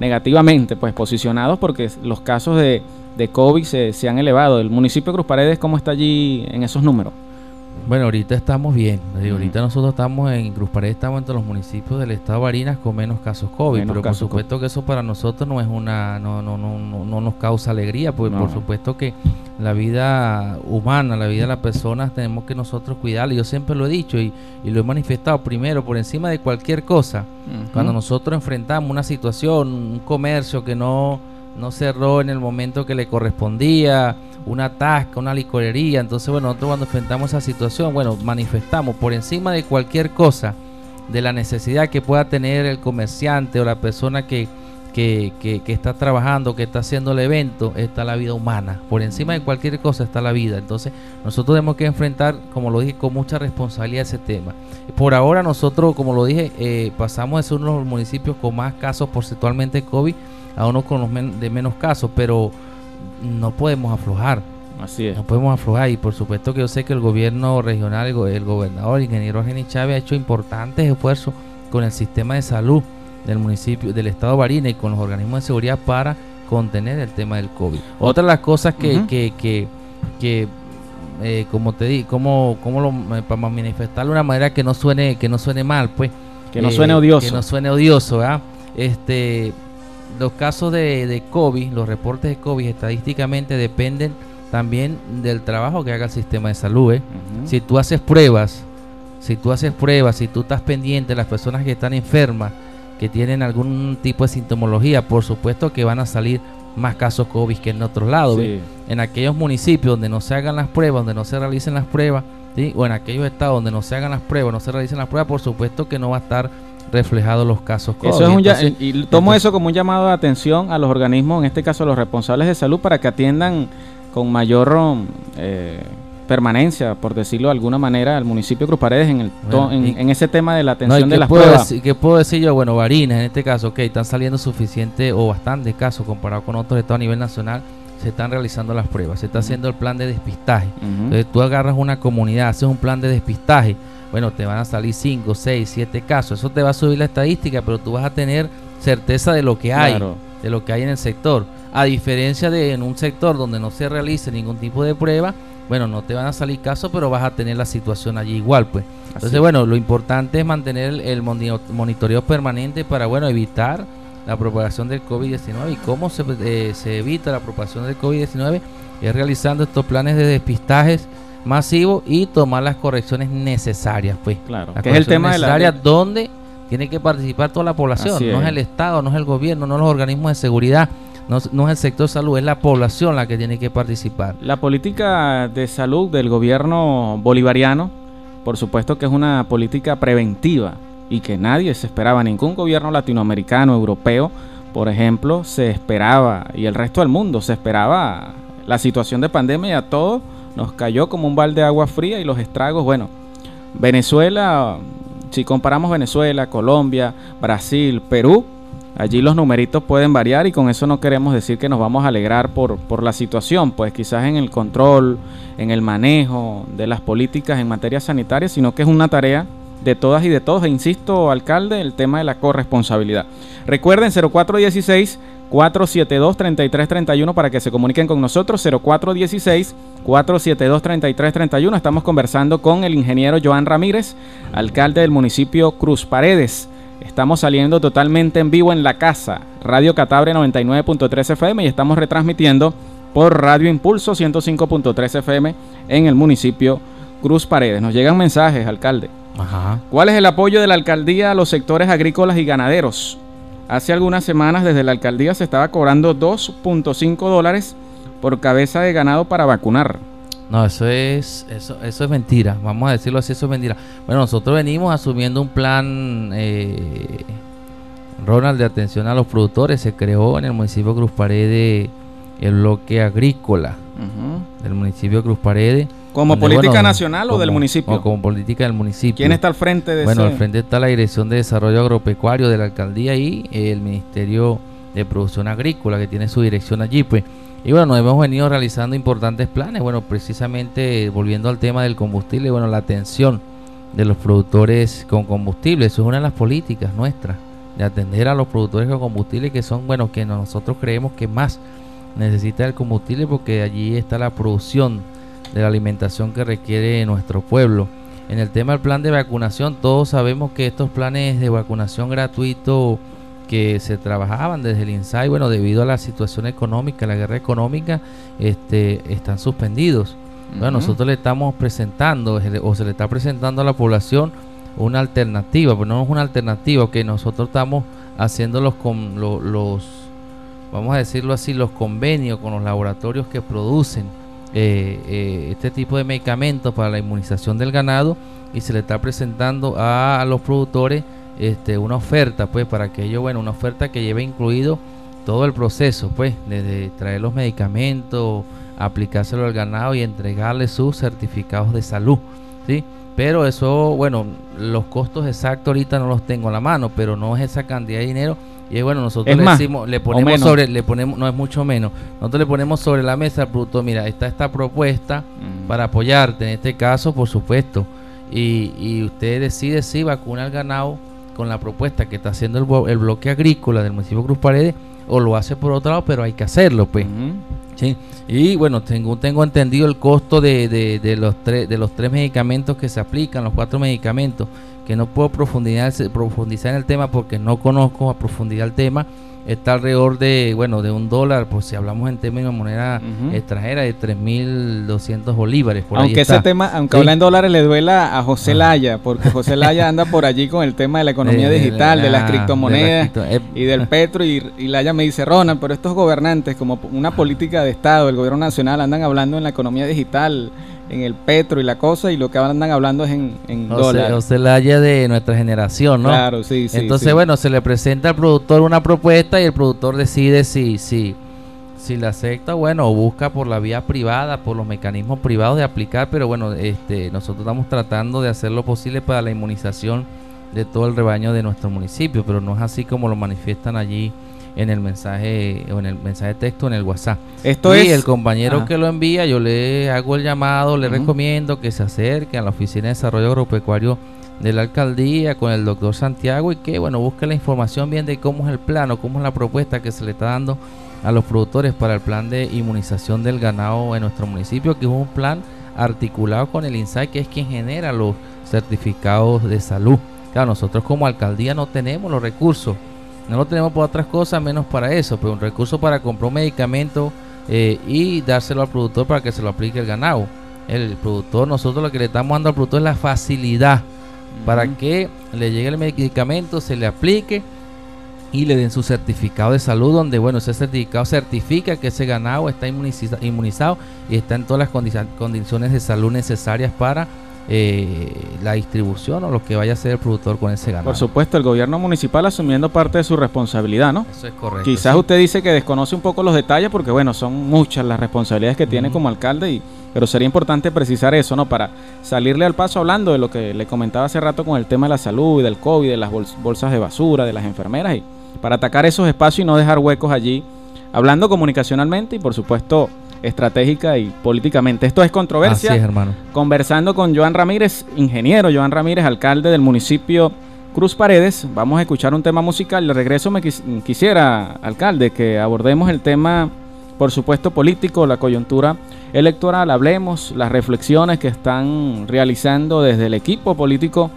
negativamente, pues posicionados porque los casos de, de COVID se, se han elevado. ¿El municipio de Cruz Paredes cómo está allí en esos números? Bueno, ahorita estamos bien. ahorita nosotros estamos en Cruz Paredes, estamos entre los municipios del estado de Barinas con menos casos COVID. pero por supuesto que eso para nosotros no es una, no, no, no, no, nos causa alegría, porque por supuesto que la vida humana, la vida de las personas tenemos que nosotros cuidarla. Yo siempre lo he dicho y, y lo he manifestado primero, por encima de cualquier cosa. Cuando nosotros enfrentamos una situación, un comercio que no, no cerró en el momento que le correspondía una tasca, una licorería. Entonces, bueno, nosotros cuando enfrentamos esa situación, bueno, manifestamos por encima de cualquier cosa, de la necesidad que pueda tener el comerciante o la persona que, que, que, está trabajando, que está haciendo el evento, está la vida humana. Por encima de cualquier cosa está la vida. Entonces, nosotros tenemos que enfrentar, como lo dije, con mucha responsabilidad ese tema. Por ahora, nosotros, como lo dije, eh, pasamos de ser uno de los municipios con más casos porcentualmente COVID a uno con los de menos casos, pero no podemos aflojar. Así es. No podemos aflojar y por supuesto que yo sé que el gobierno regional, el, gobernador, el ingeniero Argeni Chávez ha hecho importantes esfuerzos con el sistema de salud del municipio, del estado de Barina y con los organismos de seguridad para contener el tema del COVID. Otra de las cosas que, que, que, que eh, como te di, como, como lo, eh, para manifestarlo de una manera que no suene, que no suene mal, pues. Que no suene odioso. Que no suene odioso, ¿verdad? Este, los casos de, de COVID, los reportes de COVID estadísticamente dependen también del trabajo que haga el sistema de salud. ¿eh? Si tú haces pruebas, si tú haces pruebas, si tú estás pendiente de las personas que están enfermas, que tienen algún tipo de sintomología, por supuesto que van a salir más casos COVID que en otros lados. En aquellos municipios donde no se hagan las pruebas, donde no se realicen las pruebas, o en aquellos estados donde no se hagan las pruebas, no se realicen las pruebas, por supuesto que no va a estar reflejado los casos Eso es un y tomo eso como un llamado de atención a los organismos, en este caso a los responsables de salud, para que atiendan con mayor eh, permanencia, por decirlo de alguna manera, al municipio de Cruz Paredes en, el en, ese tema de la atención de las pruebas. Decir, ¿Qué puedo decir yo? Bueno, Barinas en este caso, ok, están saliendo suficiente o bastante casos comparado con otros estados a nivel nacional se están realizando las pruebas, se está haciendo el plan de despistaje. Entonces tú agarras una comunidad, haces un plan de despistaje, bueno, te van a salir 5, 6, 7 casos. Eso te va a subir la estadística, pero tú vas a tener certeza de lo que hay, de lo que hay en el sector. A diferencia de en un sector donde no se realice ningún tipo de prueba, bueno, no te van a salir casos, pero vas a tener la situación allí igual, pues. Entonces, bueno, lo importante es mantener el monitoreo permanente para, bueno, evitar la propagación del COVID-19. ¿Y cómo se, eh, se evita la propagación del COVID-19? Es realizando estos planes de despistajes masivo y tomar las correcciones necesarias, pues. Claro, que es el tema de la donde tiene que participar toda la población, no es. el Estado, no es el gobierno, no los organismos de seguridad, no, no, es el sector salud, es la población la que tiene que participar. La política de salud del gobierno bolivariano, por supuesto que es una política preventiva y que nadie se esperaba, ningún gobierno latinoamericano, europeo, por ejemplo, se esperaba, y el resto del mundo se esperaba la situación de pandemia y a todos nos cayó como un balde de agua fría y los estragos, bueno, Venezuela, si comparamos Venezuela, Colombia, Brasil, Perú, allí los numeritos pueden variar y con eso no queremos decir que nos vamos a alegrar por, por la situación, pues quizás en el control, en el manejo de las políticas en materia sanitaria, sino que es una tarea de todas y de todos. E insisto, alcalde, el tema de la corresponsabilidad. Recuerden 0416 472-3331 para que se comuniquen con nosotros. 0416-472-3331. Estamos conversando con el ingeniero Joan Ramírez, alcalde del municipio Cruz Paredes. Estamos saliendo totalmente en vivo en la casa, Radio Catabre 99.3 FM y estamos retransmitiendo por Radio Impulso 105.3 FM en el municipio Cruz Paredes. Nos llegan mensajes, alcalde. ¿Cuál es el apoyo de la alcaldía a los sectores agrícolas y ganaderos? Hace algunas semanas desde la alcaldía se estaba cobrando 2.5 dólares por cabeza de ganado para vacunar. No, eso es, eso, eso es mentira. Vamos a decirlo así, eso es mentira. Bueno, nosotros venimos asumiendo un plan, eh, Ronald, de atención a los productores. Se creó en el municipio Cruz Paredes el bloque agrícola del municipio de Cruz Paredes. ¿Como donde, política bueno, nacional o del municipio? o como política del municipio. ¿Quién está al frente de Bueno, ese? al frente está la Dirección de Desarrollo Agropecuario de la Alcaldía y el Ministerio de Producción Agrícola, que tiene su dirección allí, pues. Y bueno, nos hemos venido realizando importantes planes, bueno, precisamente volviendo al tema del combustible, bueno, la atención de los productores con combustible, eso es una de las políticas nuestras, de atender a los productores con combustible que son, bueno, que nosotros creemos que más necesita el combustible porque allí está la producción de la alimentación que requiere nuestro pueblo. En el tema del plan de vacunación, todos sabemos que estos planes de vacunación gratuito que se trabajaban desde el INSAI, bueno, debido a la situación económica, la guerra económica, este, están suspendidos. Bueno, nosotros le estamos presentando o se le está presentando a la población una alternativa, pero no es una alternativa, que nosotros estamos haciendo los, con, lo- los, vamos a decirlo así, los convenios con los laboratorios que producen eh, eh, este tipo de medicamentos para la inmunización del ganado y se le está presentando a, los productores este, una oferta, pues, para que ellos, bueno, una oferta que lleve incluido todo el proceso, pues, desde traer los medicamentos, aplicárselo al ganado y entregarle sus certificados de salud, ¿sí? Pero eso, bueno, los costos exactos ahorita no los tengo a la mano, pero no es esa cantidad de dinero. Y bueno, nosotros ¿Es le decimos, le ponemos sobre, le ponemos, no es mucho menos, nosotros le ponemos sobre la mesa al productor, mira, está esta propuesta Mm. para apoyarte, en este caso, por supuesto, y, y usted decide si vacuna al ganado con la propuesta que está haciendo el, el bloque agrícola del municipio Cruz Paredes, o lo hace por otro lado, pero hay que hacerlo, pues. Sí. Y bueno, tengo, tengo entendido el costo de, de, de los tres, de los tres medicamentos que se aplican, los cuatro medicamentos, que no puedo profundizar, profundizar en el tema porque no conozco a profundidad el tema. Está alrededor de, bueno, de un dólar, pues si hablamos en términos de moneda Ujú. extranjera, de 3.200 bolívares. Por ahí Aunque está. ese tema, aunque Sí. habla en dólares, le duela a José Laya, porque José Laya anda por allí con el tema de la economía De- de- digital, de las ah, de criptomonedas cripto- eh, y del petro. Y, y Laya me dice, Ronald, pero estos gobernantes, como una política de Estado, el gobierno nacional, andan hablando en la economía digital, en el petro y la cosa, y lo que andan hablando es en, en José, dólares. José Laya de nuestra generación, ¿no? Claro, sí, sí, Entonces, sí. bueno, se le presenta al productor una propuesta y el productor decide si, si, si la acepta, bueno, o busca por la vía privada, por los mecanismos privados de aplicar, pero bueno, este, nosotros estamos tratando de hacer lo posible para la inmunización de todo el rebaño de nuestro municipio, pero no es así como lo manifiestan allí en el mensaje o en el mensaje de texto en el WhatsApp. Esto y es- el compañero Ajá. que lo envía, yo le hago el llamado, le recomiendo que se acerque a la Oficina de Desarrollo Agropecuario de la alcaldía con el doctor Santiago y que bueno busque la información bien de cómo es el plano, cómo es la propuesta que se le está dando a los productores para el plan de inmunización del ganado en nuestro municipio, que es un plan articulado con el INSAI, que es quien genera los certificados de salud. Claro, nosotros como alcaldía no tenemos los recursos, no lo tenemos para otras cosas menos para eso, pero un recurso para comprar un medicamento eh, y dárselo al productor para que se lo aplique el ganado. El productor, nosotros lo que le estamos dando al productor es la facilidad para que le llegue el medicamento, se le aplique y le den su certificado de salud, donde bueno, ese certificado certifica que ese ganado está inmuniza- inmunizado y está en todas las condi- condiciones de salud necesarias para eh, la distribución o lo que vaya a hacer el productor con ese ganado. Por supuesto, el gobierno municipal asumiendo parte de su responsabilidad, ¿no? Eso es correcto. Quizás sí. usted dice que desconoce un poco los detalles porque, bueno, son muchas las responsabilidades que tiene como alcalde, y, pero sería importante precisar eso, ¿no? Para salirle al paso hablando de lo que le comentaba hace rato con el tema de la salud y del COVID, de las bols- bolsas de basura, de las enfermeras, y para atacar esos espacios y no dejar huecos allí, hablando comunicacionalmente y, por supuesto, estratégica y políticamente. Esto es controversia. Así es, hermano. Conversando con Joan Ramírez, ingeniero Joan Ramírez, alcalde del municipio Cruz Paredes. Vamos a escuchar un tema musical. De regreso me quis- quisiera, alcalde, que abordemos el tema, por supuesto, político, la coyuntura electoral. Hablemos las reflexiones que están realizando desde el equipo político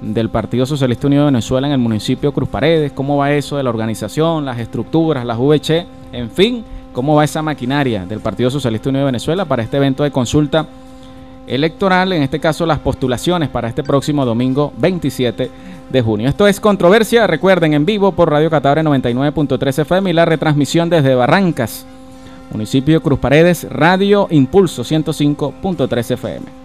del Partido Socialista Unido de Venezuela en el municipio Cruz Paredes. ¿Cómo va eso de la organización, las estructuras, las VC? En fin, ¿cómo va esa maquinaria del Partido Socialista Unido de Venezuela para este evento de consulta? electoral, en este caso las postulaciones para este próximo domingo 27 de junio. Esto es Controversia, recuerden, en vivo por Radio Catabre 99.3 FM y la retransmisión desde Barrancas, municipio Cruz Paredes, Radio Impulso 105.3 FM.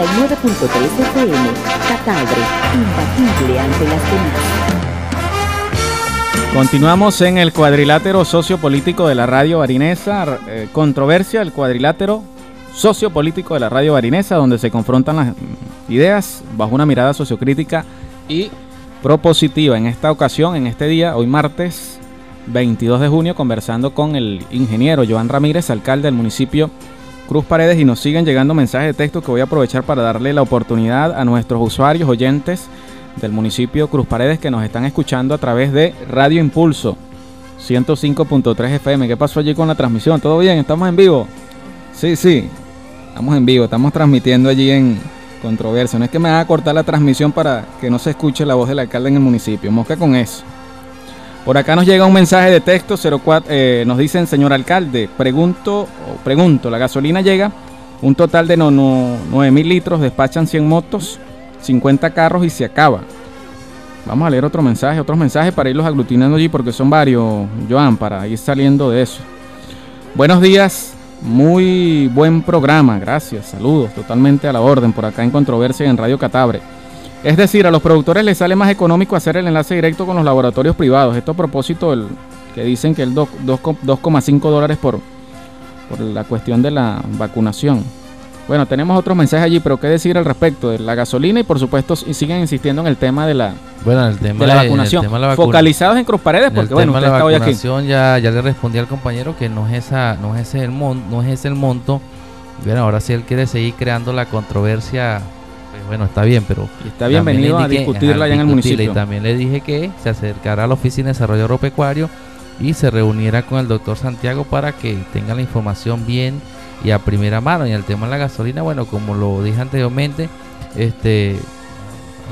89.3 FM, Cataldre, imbatible ante las demás. Continuamos en el cuadrilátero sociopolítico de la radio barinesa, eh, controversia, el cuadrilátero sociopolítico de la radio barinesa, donde se confrontan las mm, ideas bajo una mirada sociocrítica y propositiva. En esta ocasión, en este día, hoy martes 22 de junio, conversando con el ingeniero Joan Ramírez, alcalde del municipio Cruz Paredes, y nos siguen llegando mensajes de texto que voy a aprovechar para darle la oportunidad a nuestros usuarios, oyentes del municipio Cruz Paredes que nos están escuchando a través de Radio Impulso 105.3 FM. ¿Qué pasó allí con la transmisión? ¿Todo bien? ¿Estamos en vivo? Sí, sí, estamos en vivo, estamos transmitiendo allí en Controversia. No es que me haga cortar la transmisión para que no se escuche la voz del alcalde en el municipio. Mosca con eso. Por acá nos llega un mensaje de texto 04, eh, nos dicen, señor alcalde, pregunto, pregunto, la gasolina llega, un total de no, 9 mil litros, despachan 100 motos, 50 carros y se acaba. Vamos a leer otro mensaje, otros mensajes para irlos aglutinando allí porque son varios, Joan, para ir saliendo de eso. Buenos días, muy buen programa, gracias, saludos, totalmente a la orden por acá en Controversia en Radio Catabre. Es decir, a los productores les sale más económico hacer el enlace directo con los laboratorios privados. Esto a propósito del que dicen que el 2,5 dólares por, por la cuestión de la vacunación. Bueno, tenemos otros mensajes allí, pero qué decir al respecto de la gasolina y por supuesto siguen insistiendo en el tema de la, bueno, el tema de la vacunación. Focalizados en Cruz Paredes, porque bueno, usted hoy aquí. Ya, ya le respondí al compañero que no es esa, no es ese el monto, no es ese el monto. Bueno, ahora si él quiere seguir creando la controversia, pues bueno, está bien, pero está bienvenido a discutirla allá en el municipio. Y también le dije que se acercará a la oficina de desarrollo agropecuario y se reuniera con el doctor Santiago para que tenga la información bien y a primera mano. Y el tema de la gasolina, bueno, como lo dije anteriormente, este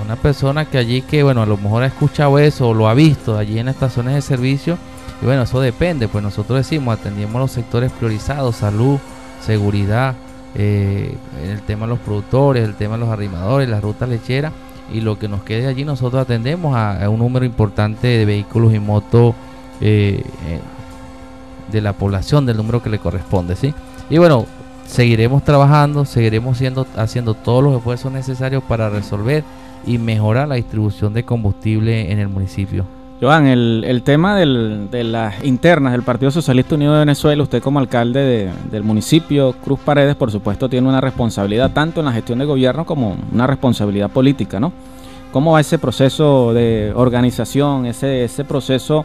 una persona que allí que bueno a lo mejor ha escuchado eso o lo ha visto allí en estaciones de servicio y bueno eso depende pues nosotros decimos atendemos los sectores priorizados salud seguridad eh, el tema de los productores el tema de los arrimadores las rutas lecheras y lo que nos quede allí nosotros atendemos a, un número importante de vehículos y motos eh, eh, de la población del número que le corresponde sí y bueno, seguiremos trabajando, seguiremos siendo, haciendo todos los esfuerzos necesarios para resolver y mejorar la distribución de combustible en el municipio. Joan, el, tema de las internas del Partido Socialista Unido de Venezuela, usted como alcalde del municipio, Cruz Paredes, por supuesto, tiene una responsabilidad tanto en la gestión de gobierno como una responsabilidad política, ¿no? ¿Cómo va ese proceso de organización, ese, ese proceso,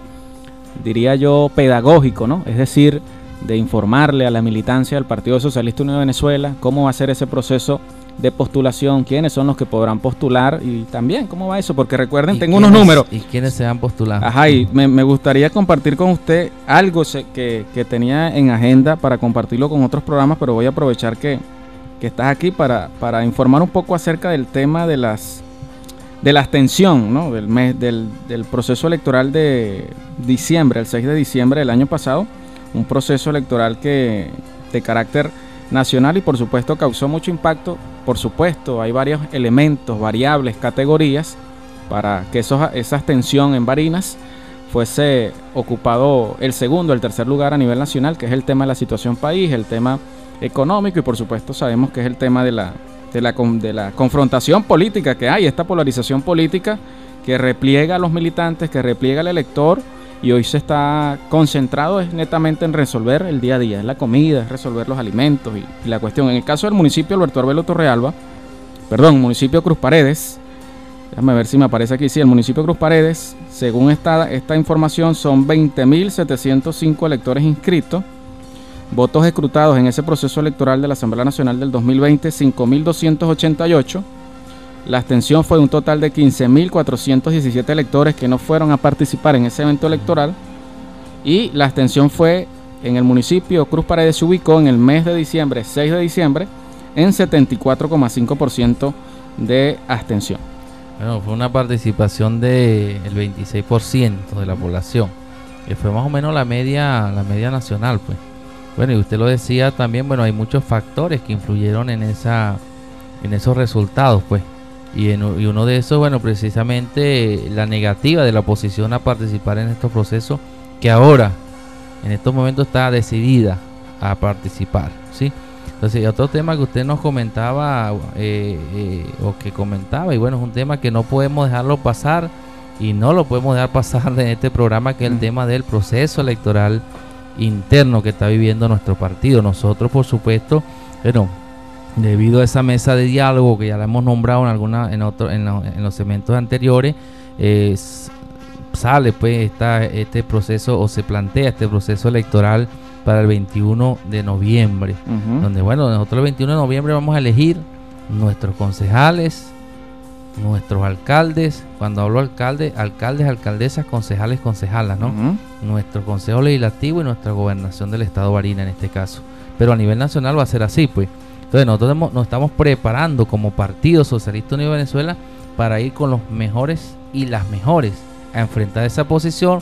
diría yo, pedagógico, ¿no? Es decir, de informarle a la militancia del Partido Socialista Unido de Venezuela cómo va a ser ese proceso de postulación, quiénes son los que podrán postular y también cómo va eso, porque recuerden, tengo unos números. ¿Y quiénes se han postulado? Ajá, y me, gustaría compartir con usted algo que, que, tenía en agenda para compartirlo con otros programas, pero voy a aprovechar que, que estás aquí para, para, informar un poco acerca del tema de las de la abstención ¿no? del, mes, del, del proceso electoral de diciembre, el 6 de diciembre del año pasado un proceso electoral que de carácter nacional y por supuesto causó mucho impacto. Por supuesto, hay varios elementos, variables, categorías para que esa abstención en Barinas fuese ocupado el segundo, el tercer lugar a nivel nacional, que es el tema de la situación país, el tema económico y por supuesto sabemos que es el tema de la, de la, de la confrontación política que hay, esta polarización política que repliega a los militantes, que repliega al elector y hoy se está concentrado es netamente en resolver el día a día, es la comida, es resolver los alimentos y, la cuestión. En el caso del municipio Alberto Arbelo Torrealba, perdón, municipio Cruz Paredes, déjame ver si me aparece aquí, sí, el municipio Cruz Paredes, según esta, esta información, son 20.705 electores inscritos, votos escrutados en ese proceso electoral de la Asamblea Nacional del 2020, 5.288 la abstención fue un total de 15.417 electores que no fueron a participar en ese evento electoral. Y la abstención fue en el municipio Cruz Paredes se ubicó en el mes de diciembre, 6 de diciembre, en 74,5% de abstención. Bueno, fue una participación del 26% de la población, que fue más o menos la media, la media nacional, pues. Bueno, y usted lo decía también, bueno, hay muchos factores que influyeron en esa en esos resultados, pues. Y, uno de esos, bueno, precisamente la negativa de la oposición a participar en estos procesos, que ahora, en estos momentos, está decidida a participar, ¿sí? Entonces, otro tema que usted nos comentaba, eh, eh, o que comentaba, y bueno, es un tema que no podemos dejarlo pasar, y no lo podemos dejar pasar de este programa, que es el tema del proceso electoral interno que está viviendo nuestro partido. Nosotros, por supuesto, bueno, debido a esa mesa de diálogo que ya la hemos nombrado en alguna en otro en, en los segmentos anteriores eh, sale pues esta, este proceso o se plantea este proceso electoral para el 21 de noviembre donde bueno nosotros el 21 de noviembre vamos a elegir nuestros concejales nuestros alcaldes cuando hablo alcalde alcaldes alcaldesas concejales concejalas no nuestro consejo legislativo y nuestra gobernación del estado de Barina en este caso. Pero a nivel nacional va a ser así pues entonces nosotros nos estamos preparando como Partido Socialista Unido de Venezuela para ir con los mejores y las mejores a enfrentar esa posición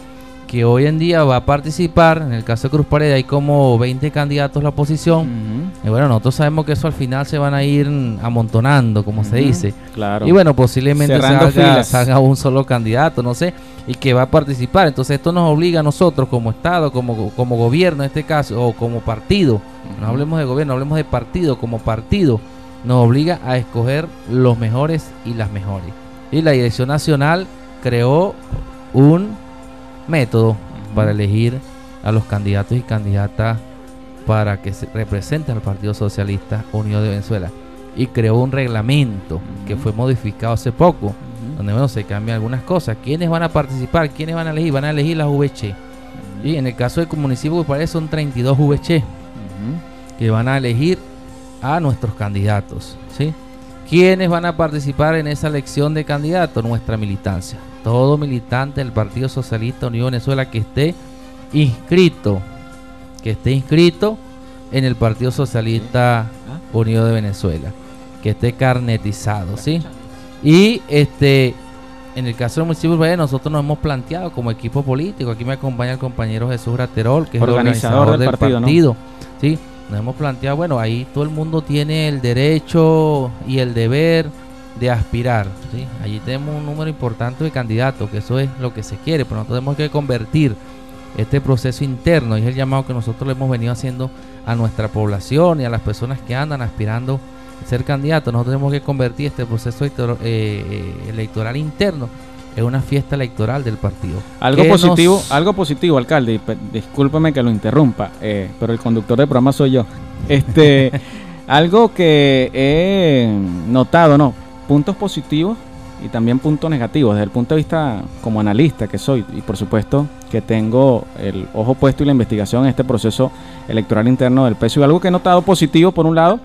que hoy en día va a participar, en el caso de Cruz Pared hay como 20 candidatos a la posición, y bueno, nosotros sabemos que eso al final se van a ir amontonando, como se dice, claro. y bueno, posiblemente salga, salga, un solo candidato, no sé, y que va a participar, entonces esto nos obliga a nosotros como Estado, como, como gobierno en este caso, o como partido, no hablemos de gobierno, hablemos de partido, como partido, nos obliga a escoger los mejores y las mejores. Y la Dirección Nacional creó un método para elegir a los candidatos y candidatas para que se representen al Partido Socialista Unido de Venezuela. Y creó un reglamento que fue modificado hace poco, donde bueno, se cambian algunas cosas. ¿Quiénes van a participar? ¿Quiénes van a elegir? Van a elegir las VC. Y en el caso del municipio de parece son 32 VC que van a elegir a nuestros candidatos. ¿sí? ¿Quiénes van a participar en esa elección de candidatos? Nuestra militancia. Todo militante del Partido Socialista Unido Venezuela que esté inscrito, que esté inscrito en el Partido Socialista Unido de Venezuela, que esté carnetizado, ¿sí? Y este en el caso del municipio de nosotros nos hemos planteado como equipo político, aquí me acompaña el compañero Jesús Raterol, que es el organizador del, partido, ¿sí? nos hemos planteado, bueno, ahí todo el mundo tiene el derecho y el deber de aspirar. ¿sí? Allí tenemos un número importante de candidatos, que eso es lo que se quiere, pero nosotros tenemos que convertir este proceso interno y es el llamado que nosotros le hemos venido haciendo a nuestra población y a las personas que andan aspirando a ser candidatos. Nosotros tenemos que convertir este proceso eh, eh, electoral interno es una fiesta electoral del partido. Algo positivo, algo positivo, alcalde. Discúlpeme que lo interrumpa, eh, pero el conductor del programa soy yo. Este, algo que he notado, no, puntos positivos y también puntos negativos desde el punto de vista como analista que soy y por supuesto que tengo el ojo puesto y la investigación en este proceso electoral interno del PSU. Algo que he notado positivo por un lado,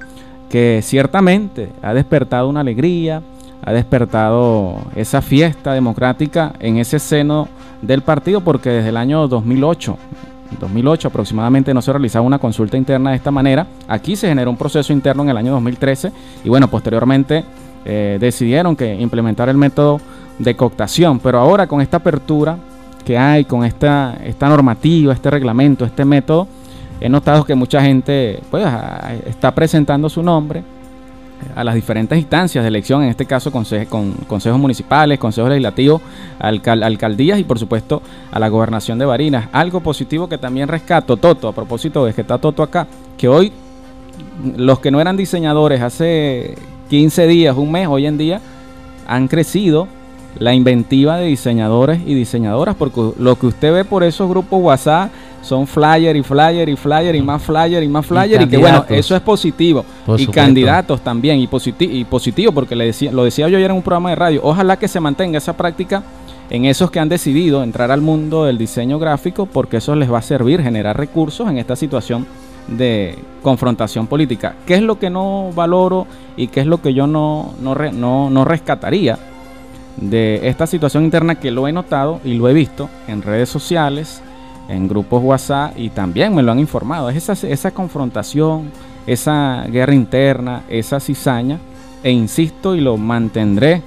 que ciertamente ha despertado una alegría, ha despertado esa fiesta democrática en ese seno del partido porque desde el año 2008 2008 aproximadamente no se realizaba una consulta interna de esta manera. Aquí se generó un proceso interno en el año 2013 y bueno, posteriormente eh, decidieron que implementar el método de cooptación. Pero ahora con esta apertura que hay, con esta, esta normativa, este reglamento, este método, he notado que mucha gente pues, está presentando su nombre, a las diferentes instancias de elección, en este caso con consejos municipales, consejos legislativos, alcaldías y por supuesto a la gobernación de Barinas. Algo positivo que también rescato, Toto, a propósito de que está Toto acá, que hoy los que no eran diseñadores hace 15 días, un mes, hoy en día han crecido la inventiva de diseñadores y diseñadoras, porque lo que usted ve por esos grupos WhatsApp son flyer y flyer y flyer y más flyer y más flyer y, que bueno, eso es positivo. y candidatos también y, y positivo porque le decía, lo decía yo ayer en un programa de radio, ojalá que se mantenga esa práctica en esos que han decidido entrar al mundo del diseño gráfico porque eso les va a servir generar recursos en esta situación de confrontación política. ¿Qué es lo que no valoro y qué es lo que yo no, no, no, no rescataría de esta situación interna que lo he notado y lo he visto en redes sociales, en grupos WhatsApp y también me lo han informado. Es esa, esa confrontación, esa guerra interna, esa cizaña, e insisto y lo mantendré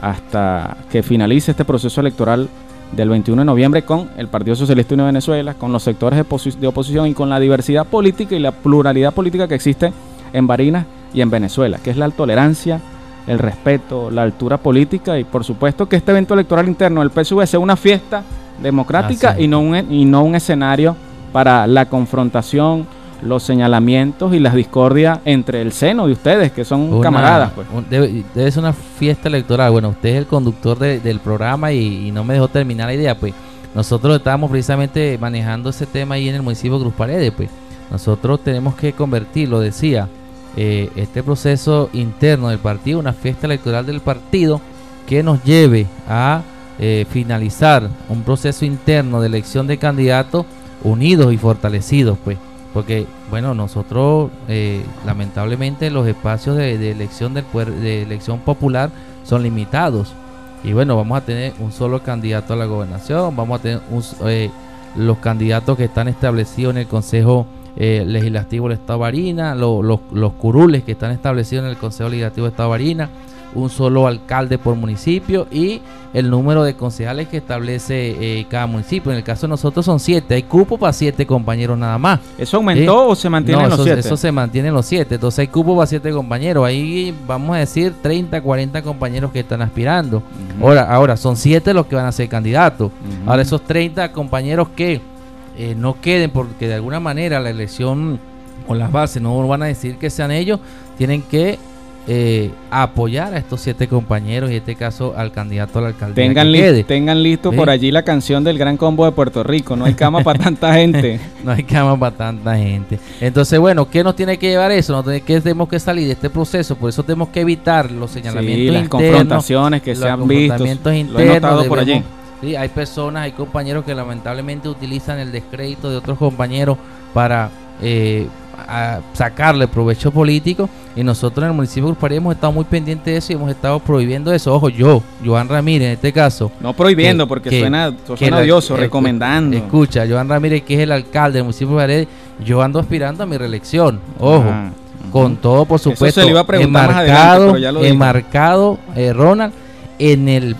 hasta que finalice este proceso electoral del 21 de noviembre con el Partido Socialista Unido de Venezuela, con los sectores de, de oposición y con la diversidad política y la pluralidad política que existe en Barinas y en Venezuela, que es la tolerancia, el respeto, la altura política y por supuesto que este evento electoral interno del PSV sea una fiesta democrática y no, un, y no un escenario para la confrontación los señalamientos y las discordias entre el seno de ustedes, que son Una- camaradas. Pues. un- debe, debe ser una fiesta electoral. Bueno, usted es el conductor de- del programa y, y no me dejó terminar la idea. Pues nosotros estábamos precisamente manejando ese tema ahí en el municipio de Cruz Paredes. Pues nosotros tenemos que convertir, lo decía, eh, este proceso interno del partido, una fiesta electoral del partido que nos lleve a eh, finalizar un proceso interno de elección de candidatos unidos y fortalecidos, pues. Porque, bueno, nosotros, eh, lamentablemente, los espacios de, elección del de elección popular son limitados. Y bueno, vamos a tener un solo candidato a la gobernación, vamos a tener un eh, los candidatos que están establecidos en el Consejo eh, Legislativo del Estado de Barina, lo- los, los curules que están establecidos en el Consejo Legislativo del Estado de Barina, un solo alcalde por municipio y el número de concejales que establece eh, cada municipio. En el caso de nosotros son siete, hay cupo para siete compañeros nada más. ¿Eso aumentó o se mantiene No, los eso- siete? Eso se mantiene en los siete, entonces hay cupo para siete compañeros. Ahí vamos a decir 30, 40 compañeros que están aspirando. Ahora, ahora son siete los que van a ser candidatos. Ahora esos 30 compañeros que eh, no queden porque de alguna manera la elección o las bases no van a decir que sean ellos, tienen que eh, apoyar a estos siete compañeros y en este caso al candidato a la alcaldía. Tengan, li- listo Sí. por allí la canción del Gran Combo de Puerto Rico. No hay cama para tanta gente. no hay cama para tanta gente. Entonces, bueno, ¿qué nos tiene que llevar eso? Nos tiene que tenemos que salir de este proceso, por eso tenemos que evitar los señalamientos Sí, las internos, confrontaciones que se han visto. confrontamientos Lo he internos, notado por allí. Sí, hay personas, hay compañeros que lamentablemente utilizan el descrédito de otros compañeros para eh, a sacarle provecho político y nosotros en el municipio de Paredes hemos estado muy pendientes de eso y hemos estado prohibiendo eso. Ojo, yo, Joan Ramírez en este caso. No prohibiendo, porque suena- suena la- odioso, eh, recomendando. Escucha, Joan Ramírez, que es el alcalde del municipio de Paredes, yo ando aspirando a mi reelección. Ojo. Ajá, Con todo, por supuesto, iba a adelante, enmarcado, eh, Ronald, en el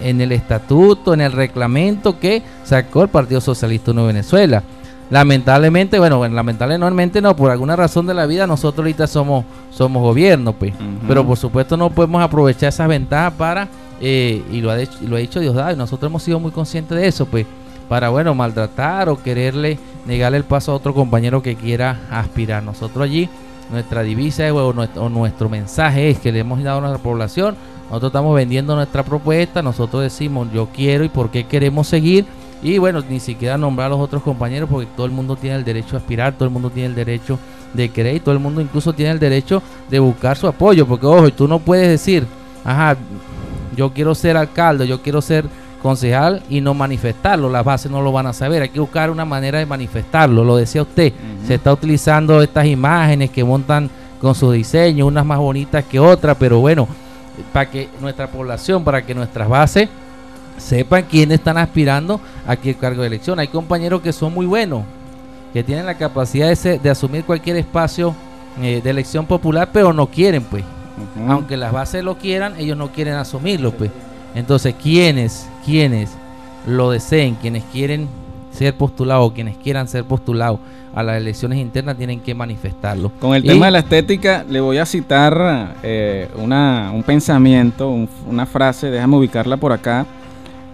en el estatuto, en el reglamento que sacó el Partido Socialista de Venezuela. Lamentablemente, bueno, bueno, lamentablemente no, por alguna razón de la vida nosotros ahorita somos somos gobierno, pues. Pero por supuesto no podemos aprovechar esas ventajas para eh, y lo ha dicho, y lo ha dicho Diosdado y nosotros hemos sido muy conscientes de eso, pues, para bueno, maltratar o quererle negarle el paso a otro compañero que quiera aspirar. Nosotros allí nuestra divisa o nuestro, o nuestro mensaje es que le hemos dado a nuestra población. Nosotros estamos vendiendo nuestra propuesta, nosotros decimos yo quiero y por qué queremos seguir. Y bueno, ni siquiera nombrar a los otros compañeros porque todo el mundo tiene el derecho a aspirar, todo el mundo tiene el derecho de querer y todo el mundo incluso tiene el derecho de buscar su apoyo. Porque ojo, tú no puedes decir, ajá, yo quiero ser alcalde, yo quiero ser concejal y no manifestarlo. Las bases no lo van a saber. Hay que buscar una manera de manifestarlo. Lo decía usted. Se está utilizando estas imágenes que montan con su diseño, unas más bonitas que otras, pero bueno, para que nuestra población, para que nuestras bases sepan quiénes están aspirando a qué cargo de elección. Hay compañeros que son muy buenos, que tienen la capacidad de, ser- de asumir cualquier espacio eh, de elección popular, pero no quieren, pues. Aunque las bases lo quieran, ellos no quieren asumirlo, pues. Entonces, quienes, quienes lo deseen, quienes quieren ser postulados, quienes quieran ser postulados a las elecciones internas, tienen que manifestarlo. Con el Y- tema de la estética, le voy a citar eh, una, un pensamiento, un- una frase, déjame ubicarla por acá,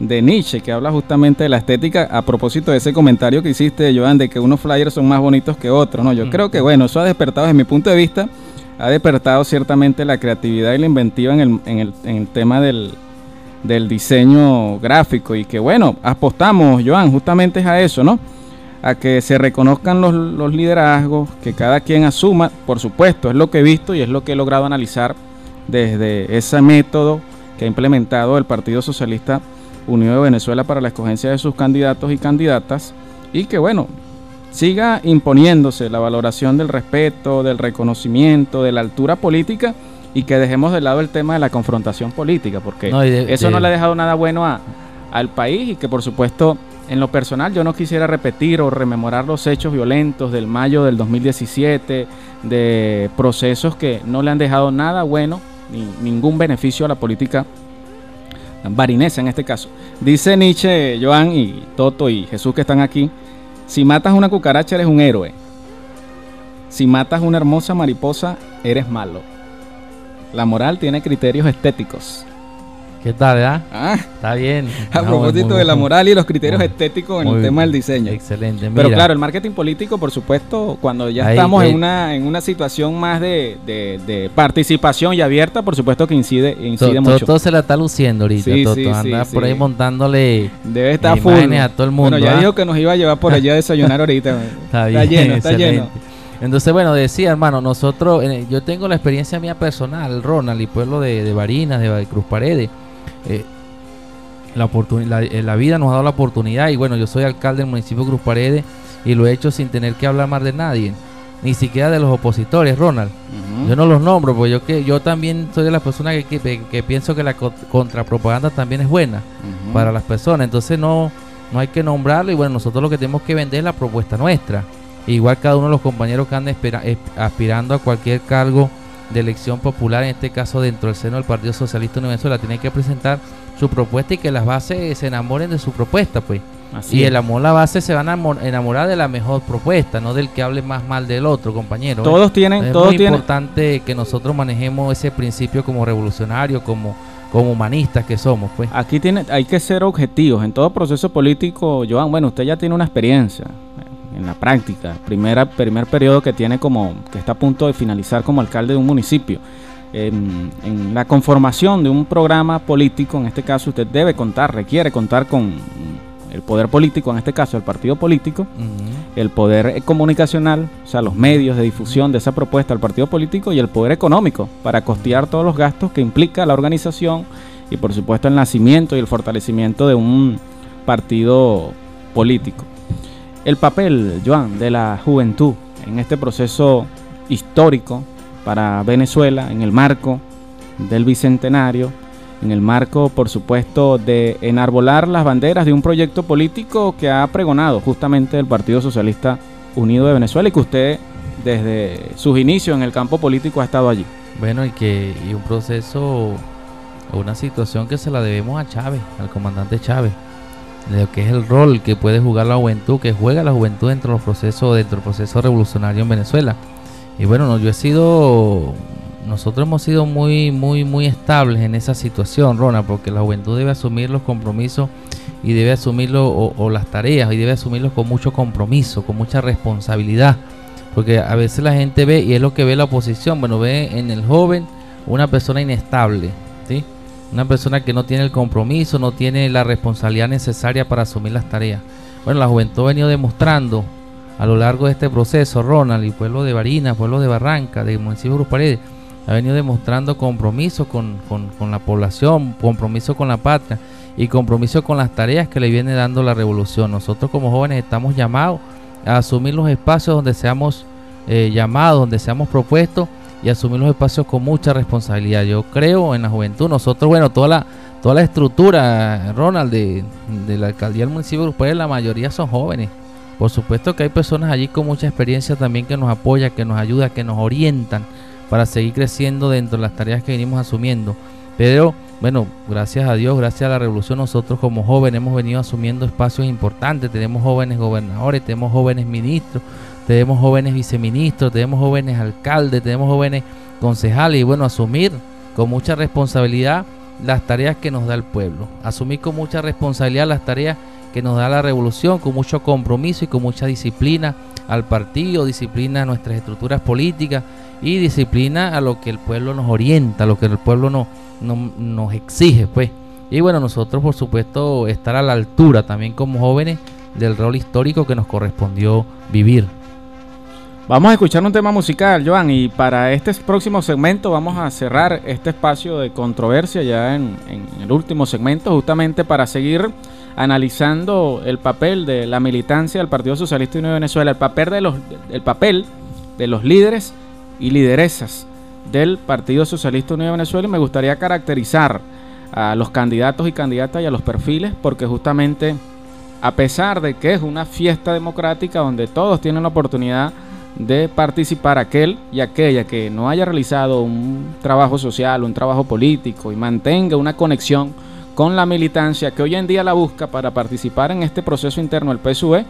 de Nietzsche, que habla justamente de la estética a propósito de ese comentario que hiciste, Joan, de que unos flyers son más bonitos que otros. ¿no? Yo Mm. creo que, bueno, eso ha despertado, desde mi punto de vista, ha despertado ciertamente la creatividad y la inventiva en el, en el, en el tema del, del diseño gráfico y que, bueno, apostamos, Joan, justamente es a eso, ¿no? a que se reconozcan los, los liderazgos, que cada quien asuma, por supuesto, es lo que he visto y es lo que he logrado analizar desde ese método que ha implementado el Partido Socialista Unido de Venezuela para la escogencia de sus candidatos y candidatas, y que bueno, siga imponiéndose la valoración del respeto, del reconocimiento, de la altura política, y que dejemos de lado el tema de la confrontación política, porque No, y de- eso de- no le ha dejado nada bueno a, al país y que por supuesto en lo personal yo no quisiera repetir o rememorar los hechos violentos del mayo del 2017, de procesos que no le han dejado nada bueno ni ningún beneficio a la política barinesa en este caso. Dice Nietzsche, Joan y Toto y Jesús que están aquí, si matas una cucaracha eres un héroe. Si matas una hermosa mariposa eres malo. La moral tiene criterios estéticos. ¿Qué tal, ah? Ah. Está bien. A No, propósito muy de la moral y los criterios Muy- estéticos en el tema del diseño. Excelente. Pero Mira, claro, el marketing político, por supuesto, cuando ya Ahí, estamos ahí. en una en una situación más de, de- de participación y abierta, por supuesto que incide, incide to- mucho. todo se la está luciendo ahorita. Sí, Toto. sí, sí, Anda por ahí montándole Debe estar full. a todo el mundo. Bueno, ya ¿ah? dijo que nos iba a llevar por allá a desayunar ahorita. Está bien, lleno, está excelente. lleno. Entonces, bueno, decía, hermano, nosotros, eh, yo tengo la experiencia mía personal, Ronald, y pueblo de, de Barinas, de Cruz Paredes. Eh, la, la, eh, la vida nos ha dado la oportunidad, y bueno, yo soy alcalde del municipio de Cruz Paredes, y lo he hecho sin tener que hablar más de nadie, ni siquiera de los opositores, Ronald. Yo no los nombro, porque yo que yo también soy de las personas que, que, que pienso que la co- contrapropaganda también es buena para las personas. Entonces no, no hay que nombrarlo y bueno, nosotros lo que tenemos que vender es la propuesta nuestra. Igual cada uno de los compañeros que anda espera- es- aspirando a cualquier cargo de elección popular, en este caso dentro del seno del Partido Socialista de Venezuela, tiene que presentar su propuesta y que las bases se enamoren de su propuesta, pues. Así y el amor, la base se van a amor- enamorar de la mejor propuesta, no del que hable más mal del otro, compañero. ¿eh? Todos tienen- es todos muy tienen- importante que nosotros manejemos ese principio como revolucionarios, como, como humanistas que somos, pues. Aquí tiene, hay que ser objetivos. En todo proceso político, Joan, bueno, usted ya tiene una experiencia en la práctica. Primera, primer periodo que tiene como, que está a punto de finalizar como alcalde de un municipio. En, en la conformación de un programa político, en este caso, usted debe contar, requiere contar con el poder político, en este caso el partido político, el poder eh, comunicacional, o sea, los medios de difusión de esa propuesta al partido político y el poder económico para costear todos los gastos que implica la organización y por supuesto el nacimiento y el fortalecimiento de un partido político. El papel, Joan, de la juventud en este proceso histórico para Venezuela, en el marco del bicentenario, en el marco, por supuesto, de enarbolar las banderas de un proyecto político que ha pregonado justamente el Partido Socialista Unido de Venezuela y que usted desde sus inicios en el campo político ha estado allí. Bueno, y que y un proceso una situación que se la debemos a Chávez, al comandante Chávez, lo que es el rol que puede jugar la juventud, que juega la juventud dentro del proceso, dentro del proceso revolucionario en Venezuela. Y bueno, no, yo he sido, nosotros hemos sido muy, muy, muy estables en esa situación, Rona, porque la juventud debe asumir los compromisos y debe asumirlo o, o las tareas y debe asumirlos con mucho compromiso, con mucha responsabilidad. Porque a veces la gente ve, y es lo que ve la oposición, bueno, ve en el joven una persona inestable, ¿sí? Una persona que no tiene el compromiso, no tiene la responsabilidad necesaria para asumir las tareas. Bueno, la juventud ha venido demostrando a lo largo de este proceso, Ronald, y pueblo de Barinas, pueblo de Barranca, municipio de Cruz Paredes, ha venido demostrando compromiso con, con- con la población, compromiso con la patria y compromiso con las tareas que le viene dando la revolución. Nosotros como jóvenes estamos llamados a asumir los espacios donde seamos eh, llamados, donde seamos propuestos y asumir los espacios con mucha responsabilidad. Yo creo en la juventud. Nosotros, bueno, toda la, toda la estructura, Ronald, de, la alcaldía del municipio de Paredes, la mayoría son jóvenes. Por supuesto que hay personas allí con mucha experiencia también que nos apoyan, que nos ayudan, que nos orientan para seguir creciendo dentro de las tareas que venimos asumiendo. Pero bueno, gracias a Dios, gracias a la revolución, nosotros como jóvenes hemos venido asumiendo espacios importantes. Tenemos jóvenes gobernadores, tenemos jóvenes ministros, tenemos jóvenes viceministros, tenemos jóvenes alcaldes, tenemos jóvenes concejales y bueno, asumir con mucha responsabilidad las tareas que nos da el pueblo. Asumir con mucha responsabilidad las tareas que nos da la revolución, con mucho compromiso y con mucha disciplina al partido, disciplina a nuestras estructuras políticas y disciplina a lo que el pueblo nos orienta, a lo que el pueblo no, no- nos exige, pues. Y bueno, nosotros por supuesto estar a la altura también como jóvenes del rol histórico que nos correspondió vivir. Vamos a escuchar un tema musical, Joan, y para este próximo segmento vamos a cerrar este espacio de controversia ya en, el último segmento, justamente para seguir analizando el papel de la militancia del Partido Socialista Unido de Venezuela, el papel de los, el papel de los líderes y lideresas del Partido Socialista Unido de Venezuela. Y me gustaría caracterizar a los candidatos y candidatas y a los perfiles porque justamente a pesar de que es una fiesta democrática donde todos tienen la oportunidad de participar aquel y aquella que no haya realizado un trabajo social, un trabajo político y mantenga una conexión con la militancia que hoy en día la busca para participar en este proceso interno del PSUV,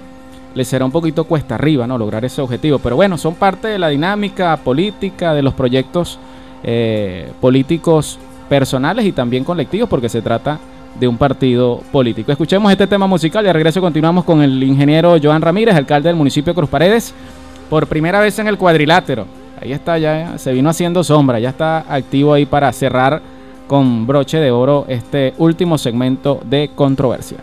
le será un poquito cuesta arriba no lograr ese objetivo. Pero bueno, son parte de la dinámica política, de los proyectos eh, políticos personales y también colectivos porque se trata de un partido político. Escuchemos este tema musical y al regreso continuamos con el ingeniero Joan Ramírez, alcalde del municipio de Cruz Paredes, por primera vez en el cuadrilátero. Ahí está, ya se vino haciendo sombra, ya está activo ahí para cerrar con broche de oro este último segmento de controversia.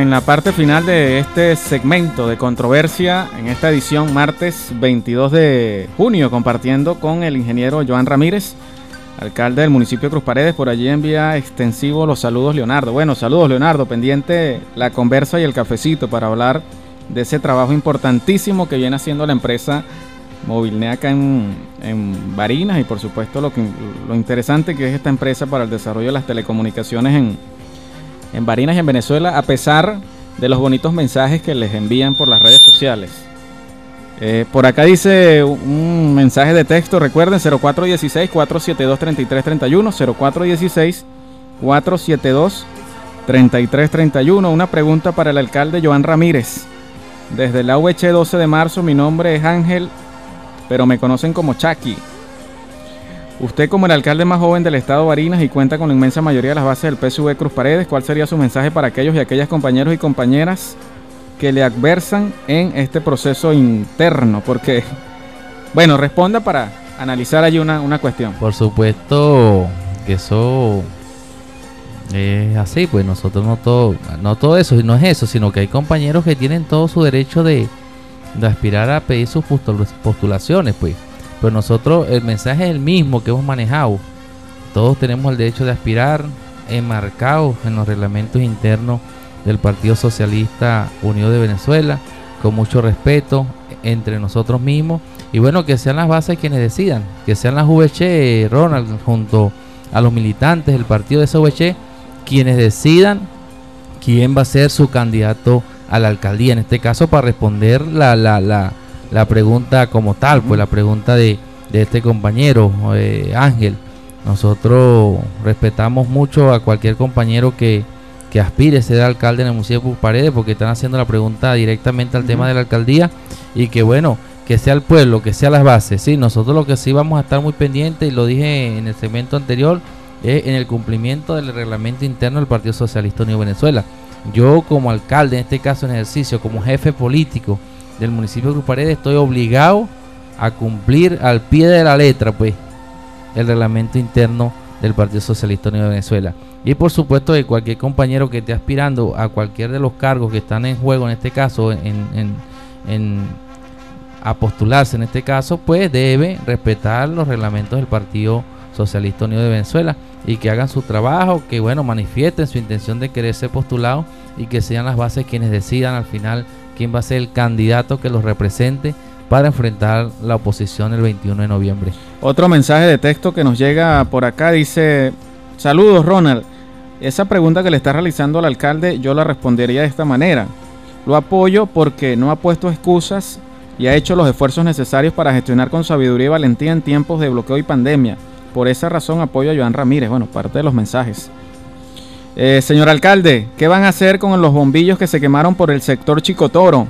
En la parte final de este segmento de controversia, en esta edición martes 22 de junio, compartiendo con el ingeniero Joan Ramírez, alcalde del municipio de Cruz Paredes. Por allí envía extensivo los saludos Leonardo. Bueno, saludos Leonardo, pendiente la conversa y el cafecito para hablar de ese trabajo importantísimo que viene haciendo la empresa Movilne acá en, en Barinas y por supuesto lo, que, lo interesante que es esta empresa para el desarrollo de las telecomunicaciones en en Barinas y en Venezuela, a pesar de los bonitos mensajes que les envían por las redes sociales. Eh, por acá dice un mensaje de texto, recuerden 0416-472-3331, 0416-472-3331. Una pregunta para el alcalde Joan Ramírez. Desde la UH 12 de marzo, mi nombre es Ángel, pero me conocen como Chucky. Usted como el alcalde más joven del estado de Barinas y cuenta con la inmensa mayoría de las bases del PSV Cruz Paredes, ¿cuál sería su mensaje para aquellos y aquellas compañeros y compañeras que le adversan en este proceso interno? Porque, bueno, responda para analizar allí una, una cuestión. Por supuesto que eso es así, pues nosotros no todo, no todo eso, no es eso, sino que hay compañeros que tienen todo su derecho de, de aspirar a pedir sus postulaciones, pues. Pero nosotros, el mensaje es el mismo que hemos manejado. Todos tenemos el derecho de aspirar, enmarcados en los reglamentos internos del Partido Socialista Unido de Venezuela, con mucho respeto entre nosotros mismos. Y bueno, que sean las bases quienes decidan, que sean las VH, Ronald, junto a los militantes del partido de esa VH, quienes decidan quién va a ser su candidato a la alcaldía. En este caso, para responder la, la, la la pregunta como tal, pues la pregunta de, de este compañero eh, Ángel. Nosotros respetamos mucho a cualquier compañero que, que aspire a ser alcalde en el municipio de Paredes porque están haciendo la pregunta directamente al tema de la alcaldía y que bueno, que sea el pueblo, que sea las bases. Sí, nosotros lo que sí vamos a estar muy pendientes, y lo dije en el segmento anterior, es en el cumplimiento del reglamento interno del Partido Socialista Unido Venezuela. Yo como alcalde, en este caso en ejercicio, como jefe político del municipio de Cruz Paredes, estoy obligado a cumplir al pie de la letra, pues, el reglamento interno del Partido Socialista Unido de Venezuela. Y por supuesto que cualquier compañero que esté aspirando a cualquier de los cargos que están en juego, en este caso, en, en, en a postularse en este caso, pues debe respetar los reglamentos del Partido Socialista Unido de Venezuela y que hagan su trabajo, que bueno, manifiesten su intención de querer ser postulado y que sean las bases quienes decidan al final quién va a ser el candidato que los represente para enfrentar la oposición el 21 de noviembre. Otro mensaje de texto que nos llega por acá dice, saludos Ronald, esa pregunta que le está realizando al alcalde yo la respondería de esta manera. Lo apoyo porque no ha puesto excusas y ha hecho los esfuerzos necesarios para gestionar con sabiduría y valentía en tiempos de bloqueo y pandemia. Por esa razón apoyo a Joan Ramírez. Bueno, parte de los mensajes. Eh, señor alcalde, ¿qué van a hacer con los bombillos que se quemaron por el sector Chicotoro?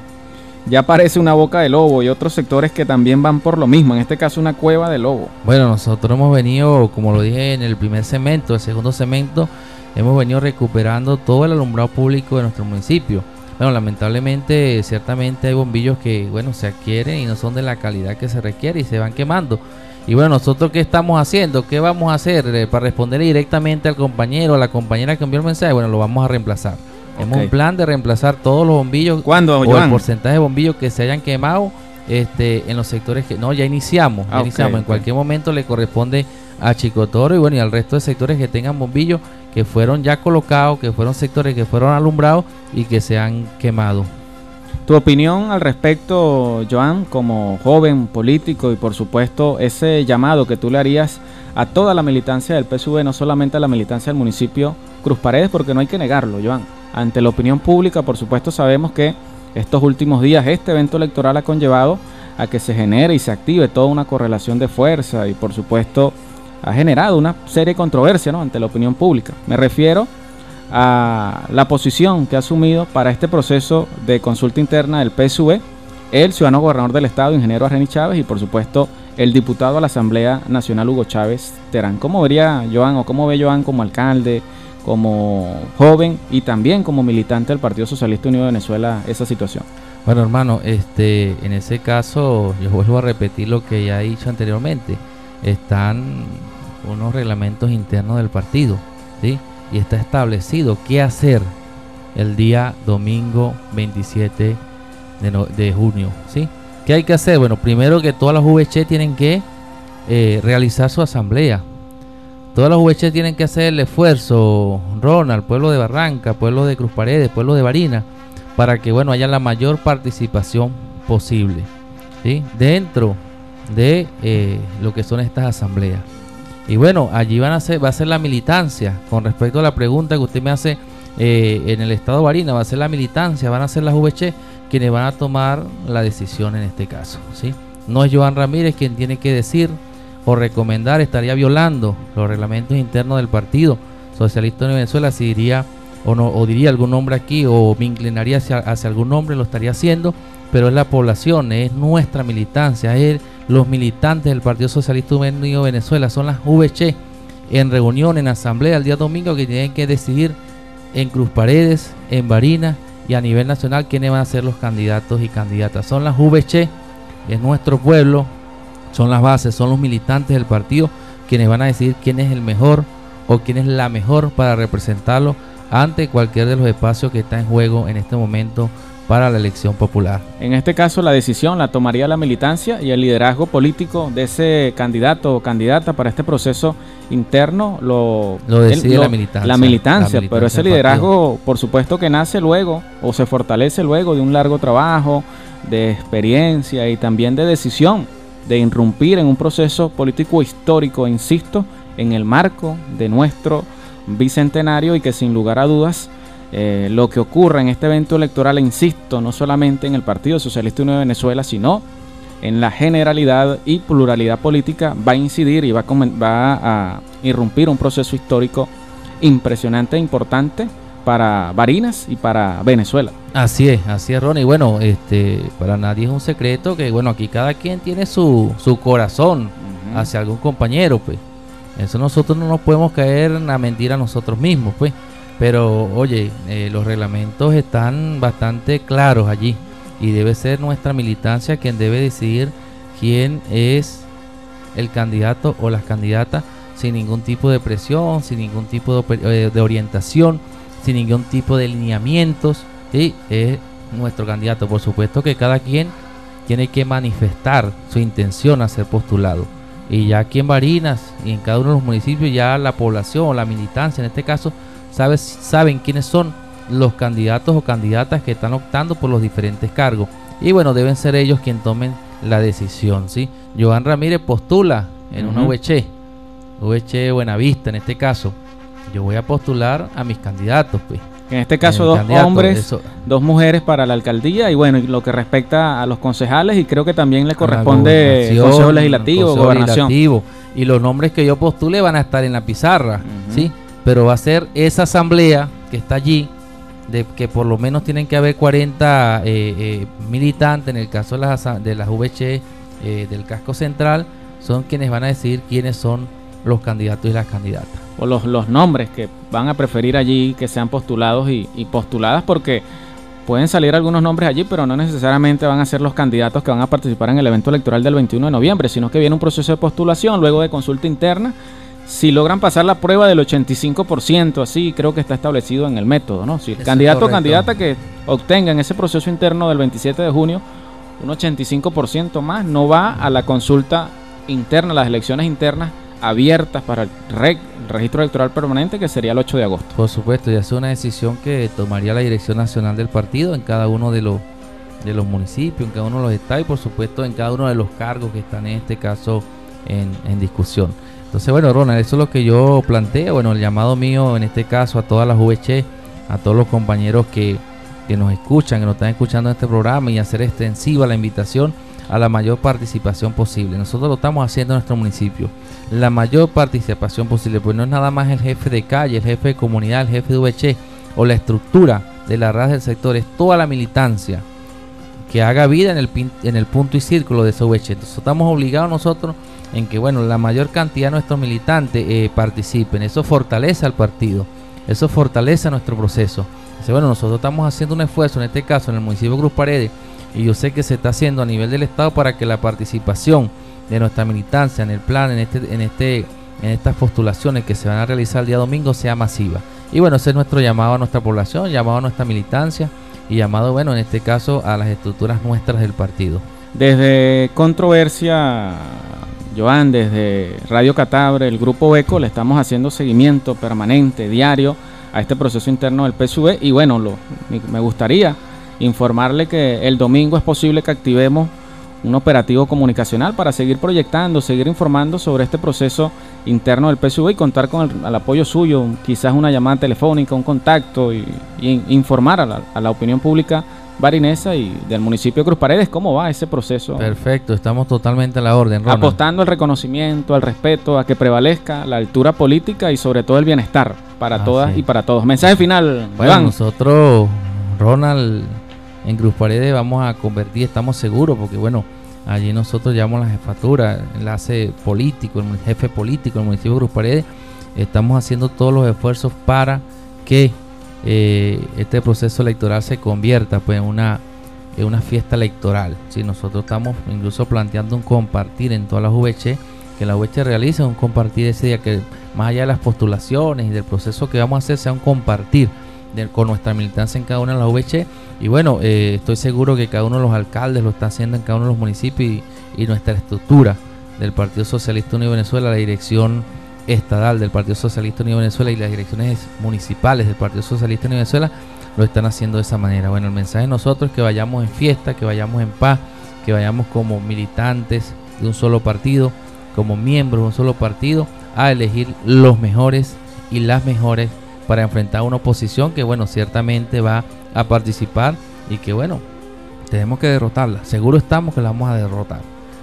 Ya parece una boca de lobo y otros sectores que también van por lo mismo, en este caso una cueva de lobo. Bueno, nosotros hemos venido, como lo dije en el primer segmento, el segundo segmento, hemos venido recuperando todo el alumbrado público de nuestro municipio. Bueno, lamentablemente, ciertamente hay bombillos que, bueno, se adquieren y no son de la calidad que se requiere y se van quemando. Y bueno, nosotros qué estamos haciendo, qué vamos a hacer eh, para responder directamente al compañero, a la compañera que envió el mensaje. Bueno, lo vamos a reemplazar. Tenemos un plan de reemplazar todos los bombillos ¿Cuándo, o el Joan? porcentaje de bombillos que se hayan quemado este, en los sectores que no ya iniciamos, Ah, iniciamos. En cualquier momento le corresponde a Chicotoro y bueno y al resto de sectores que tengan bombillos que fueron ya colocados, que fueron sectores que fueron alumbrados y que se han quemado. Tu opinión al respecto, Joan, como joven político y por supuesto ese llamado que tú le harías a toda la militancia del PSV, no solamente a la militancia del municipio Cruz Paredes, porque no hay que negarlo, Joan. Ante la opinión pública, por supuesto, sabemos que estos últimos días este evento electoral ha conllevado a que se genere y se active toda una correlación de fuerza y por supuesto ha generado una serie de controversia ¿no? ante la opinión pública. Me refiero a la posición que ha asumido para este proceso de consulta interna del PSV el ciudadano gobernador del estado, ingeniero Arreni Chávez, y por supuesto el diputado a la Asamblea Nacional Hugo Chávez Terán. ¿Cómo vería Joan o cómo ve Joan como alcalde, como joven y también como militante del Partido Socialista Unido de Venezuela esa situación? Bueno, hermano, este, en ese caso, yo vuelvo a repetir lo que ya he dicho anteriormente. Están unos reglamentos internos del partido, ¿sí? Y está establecido qué hacer el día domingo 27 de, junio, ¿sí? ¿Qué hay que hacer? Bueno, primero que todas las VC tienen que eh, realizar su asamblea. Todas las VC tienen que hacer el esfuerzo, Ronald, pueblo de Barranca, pueblo de Cruz Paredes, pueblo de Barina, para que bueno haya la mayor participación posible ¿sí? dentro de eh, lo que son estas asambleas. Y bueno, allí van a ser, va a ser la militancia. Con respecto a la pregunta que usted me hace eh, en el estado de Barina, va a ser la militancia, van a ser las VC quienes van a tomar la decisión en este caso. ¿sí? No es Joan Ramírez quien tiene que decir o recomendar, estaría violando los reglamentos internos del Partido Socialista de Venezuela si diría o no o diría algún nombre aquí o me inclinaría hacia, hacia algún nombre, lo estaría haciendo, pero es la población, es nuestra militancia, es los militantes del Partido Socialista Unido Venezuela, son las VC en reunión, en asamblea el día domingo que tienen que decidir en Cruz Paredes, en Barinas y a nivel nacional quiénes van a ser los candidatos y candidatas. Son las VC, es nuestro pueblo, son las bases, son los militantes del partido quienes van a decidir quién es el mejor o quién es la mejor para representarlo ante cualquier de los espacios que está en juego en este momento para la elección popular. En este caso la decisión la tomaría la militancia y el liderazgo político de ese candidato o candidata para este proceso interno lo, Lo decide la militancia. La militancia, La pero ese liderazgo por supuesto que nace luego o se fortalece luego de un largo trabajo, de experiencia y también de decisión de irrumpir en un proceso político histórico, insisto, en el marco de nuestro bicentenario y que sin lugar a dudas eh, lo que ocurra en este evento electoral, insisto, no solamente en el Partido Socialista Unido de Venezuela, sino en la generalidad y pluralidad política va a incidir y va a, va a irrumpir un proceso histórico impresionante e importante para Barinas y para Venezuela. Así es, así es, Ronnie. Bueno, este, para nadie es un secreto que, bueno, aquí cada quien tiene su, su corazón hacia algún compañero, pues. Eso nosotros no nos podemos caer en la mentira a nosotros mismos, pues. Pero, oye, eh, los reglamentos están bastante claros allí. Y debe ser nuestra militancia quien debe decidir quién es el candidato o las candidatas sin ningún tipo de presión, sin ningún tipo de, eh, orientación, sin ningún tipo de lineamientos. Y es nuestro candidato. Por supuesto que cada quien tiene que manifestar su intención a ser postulado. Y ya aquí en Barinas y en cada uno de los municipios, ya la población, la militancia en este caso, sabe, saben quiénes son los candidatos o candidatas que están optando por los diferentes cargos. Y bueno, deben ser ellos quien tomen la decisión. ¿sí? Joan Ramírez postula en una. VC, VC Buenavista en este caso. Yo voy a postular a mis candidatos. Pues. En este caso, dos hombres, eso. dos mujeres para la alcaldía y bueno, lo que respecta a los concejales y creo que también le corresponde Consejo Legislativo, Consejo Gobernación. Legislativo. Y los nombres que yo postule van a estar en la pizarra, ¿sí? Pero va a ser esa asamblea que está allí, de que por lo menos tienen que haber 40 eh, eh, militantes, en el caso de las, de las VC eh, del casco central, son quienes van a decidir quiénes son los candidatos y las candidatas. o los, nombres que van a preferir allí que sean postulados y postuladas porque pueden salir algunos nombres allí, pero no necesariamente van a ser los candidatos que van a participar en el evento electoral del 21 de noviembre, sino que viene un proceso de postulación, luego de consulta interna. Si logran pasar la prueba del 85%, así creo que está establecido en el método, ¿no? Si el Eso candidato o candidata que obtenga en ese proceso interno del 27 de junio un 85% más, no va a la consulta interna, las elecciones internas abiertas para el, reg- registro electoral permanente, que sería el 8 de agosto. Por supuesto, ya es una decisión que tomaría la dirección nacional del partido en cada uno de los de los municipios, en cada uno de los estados y por supuesto en cada uno de los cargos que están en este caso en, en discusión. Entonces, bueno, Ronald, eso es lo que yo planteo. Bueno, el llamado mío en este caso a todas las VC, a todos los compañeros que, que nos escuchan, que nos están escuchando en este programa y hacer extensiva la invitación a la mayor participación posible. Nosotros lo estamos haciendo en nuestro municipio. La mayor participación posible, pues no es nada más el jefe de calle, el jefe de comunidad, el jefe de VC o la estructura de la red del sector, es toda la militancia que haga vida en el, en el punto y círculo de ese VC. Entonces estamos obligados nosotros en que bueno, la mayor cantidad de nuestros militantes eh, participen. Eso fortalece al partido, eso fortalece nuestro proceso. Entonces, bueno, nosotros estamos haciendo un esfuerzo, en este caso en el municipio de Cruz Paredes, y yo sé que se está haciendo a nivel del Estado para que la participación de nuestra militancia en el plan, en este, en este, en estas postulaciones que se van a realizar el día domingo sea masiva. Y bueno, ese es nuestro llamado a nuestra población, llamado a nuestra militancia y llamado, bueno, en este caso a las estructuras nuestras del partido. Desde Controversia, Joan, desde Radio Catabre, el Grupo ECO, le estamos haciendo seguimiento permanente, diario, a este proceso interno del PSV. Y bueno, lo, me- gustaría informarle que el domingo es posible que activemos un operativo comunicacional para seguir proyectando, seguir informando sobre este proceso interno del PSV y contar con el, apoyo suyo, quizás una llamada telefónica, un contacto y, informar a la opinión pública barinesa y del municipio de Cruz Paredes cómo va ese proceso. Perfecto, estamos totalmente a la orden, Ronald. Apostando al reconocimiento, al respeto, a que prevalezca la altura política y sobre todo el bienestar para Así todas y para todos. Mensaje final, Bueno, Iván. nosotros, Ronald, en Cruz Paredes vamos a convertir, estamos seguros, porque bueno, allí nosotros llevamos la jefatura, enlace político, el jefe político del municipio de Cruz Paredes, estamos haciendo todos los esfuerzos para que eh, este proceso electoral se convierta pues en una en una fiesta electoral. Si nosotros estamos incluso planteando un compartir en todas las VC, que la VC realice un compartir ese día, que más allá de las postulaciones y del proceso que vamos a hacer, sea un compartir con nuestra militancia en cada una de las VC. Y bueno, eh, estoy seguro que cada uno de los alcaldes lo está haciendo en cada uno de los municipios y, nuestra estructura del Partido Socialista Unido Venezuela, la dirección estatal del Partido Socialista Unido de Venezuela y las direcciones municipales del Partido Socialista Unido de Venezuela lo están haciendo de esa manera. Bueno, el mensaje de nosotros es que vayamos en fiesta, que vayamos en paz, que vayamos como militantes de un solo partido, como miembros de un solo partido, a elegir los mejores y las mejores para enfrentar una oposición que, bueno, ciertamente va a participar y que, bueno, Tenemos que derrotarla. Seguro estamos que la vamos a derrotar.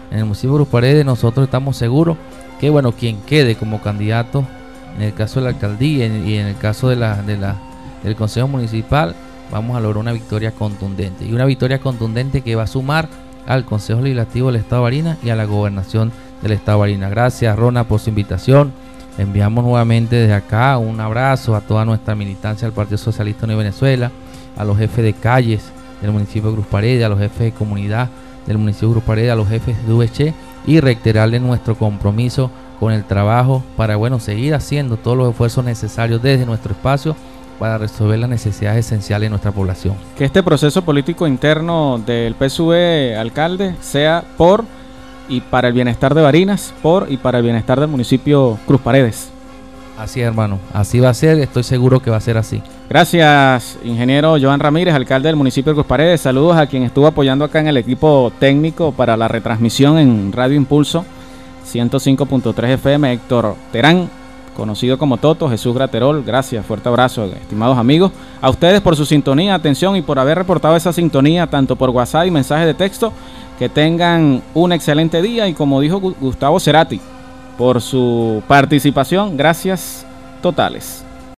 En el municipio de Paredes nosotros estamos seguros que, bueno, quien quede como candidato, en el caso de la alcaldía y en el caso de la, de la, del Consejo Municipal, vamos a lograr una victoria contundente. Y una victoria contundente que va a sumar al Consejo Legislativo del Estado de Barinas y a la Gobernación del Estado de Barinas. Gracias, Rona, por su invitación. Enviamos nuevamente desde acá un abrazo a toda nuestra militancia del Partido Socialista de Venezuela, a los jefes de calles del municipio de Cruz Paredes, a los jefes de comunidad del municipio de Cruz Paredes, a los jefes de VH y reiterarle nuestro compromiso con el trabajo para bueno seguir haciendo todos los esfuerzos necesarios desde nuestro espacio para resolver las necesidades esenciales de nuestra población. Que este proceso político interno del PSV alcalde sea por y para el bienestar de Barinas, por y para el bienestar del municipio Cruz Paredes. Así es, hermano, así va a ser, estoy seguro que va a ser así. Gracias, ingeniero Joan Ramírez, alcalde del municipio de Cruz Paredes. Saludos a quien estuvo apoyando acá en el equipo técnico para la retransmisión en Radio Impulso 105.3 FM, Héctor Terán, conocido como Toto, Jesús Graterol. Gracias, fuerte abrazo, estimados amigos. A ustedes por su sintonía, atención y por haber reportado esa sintonía tanto por WhatsApp y mensajes de texto. Que tengan un excelente día y como dijo Gustavo Cerati, por su participación, gracias totales.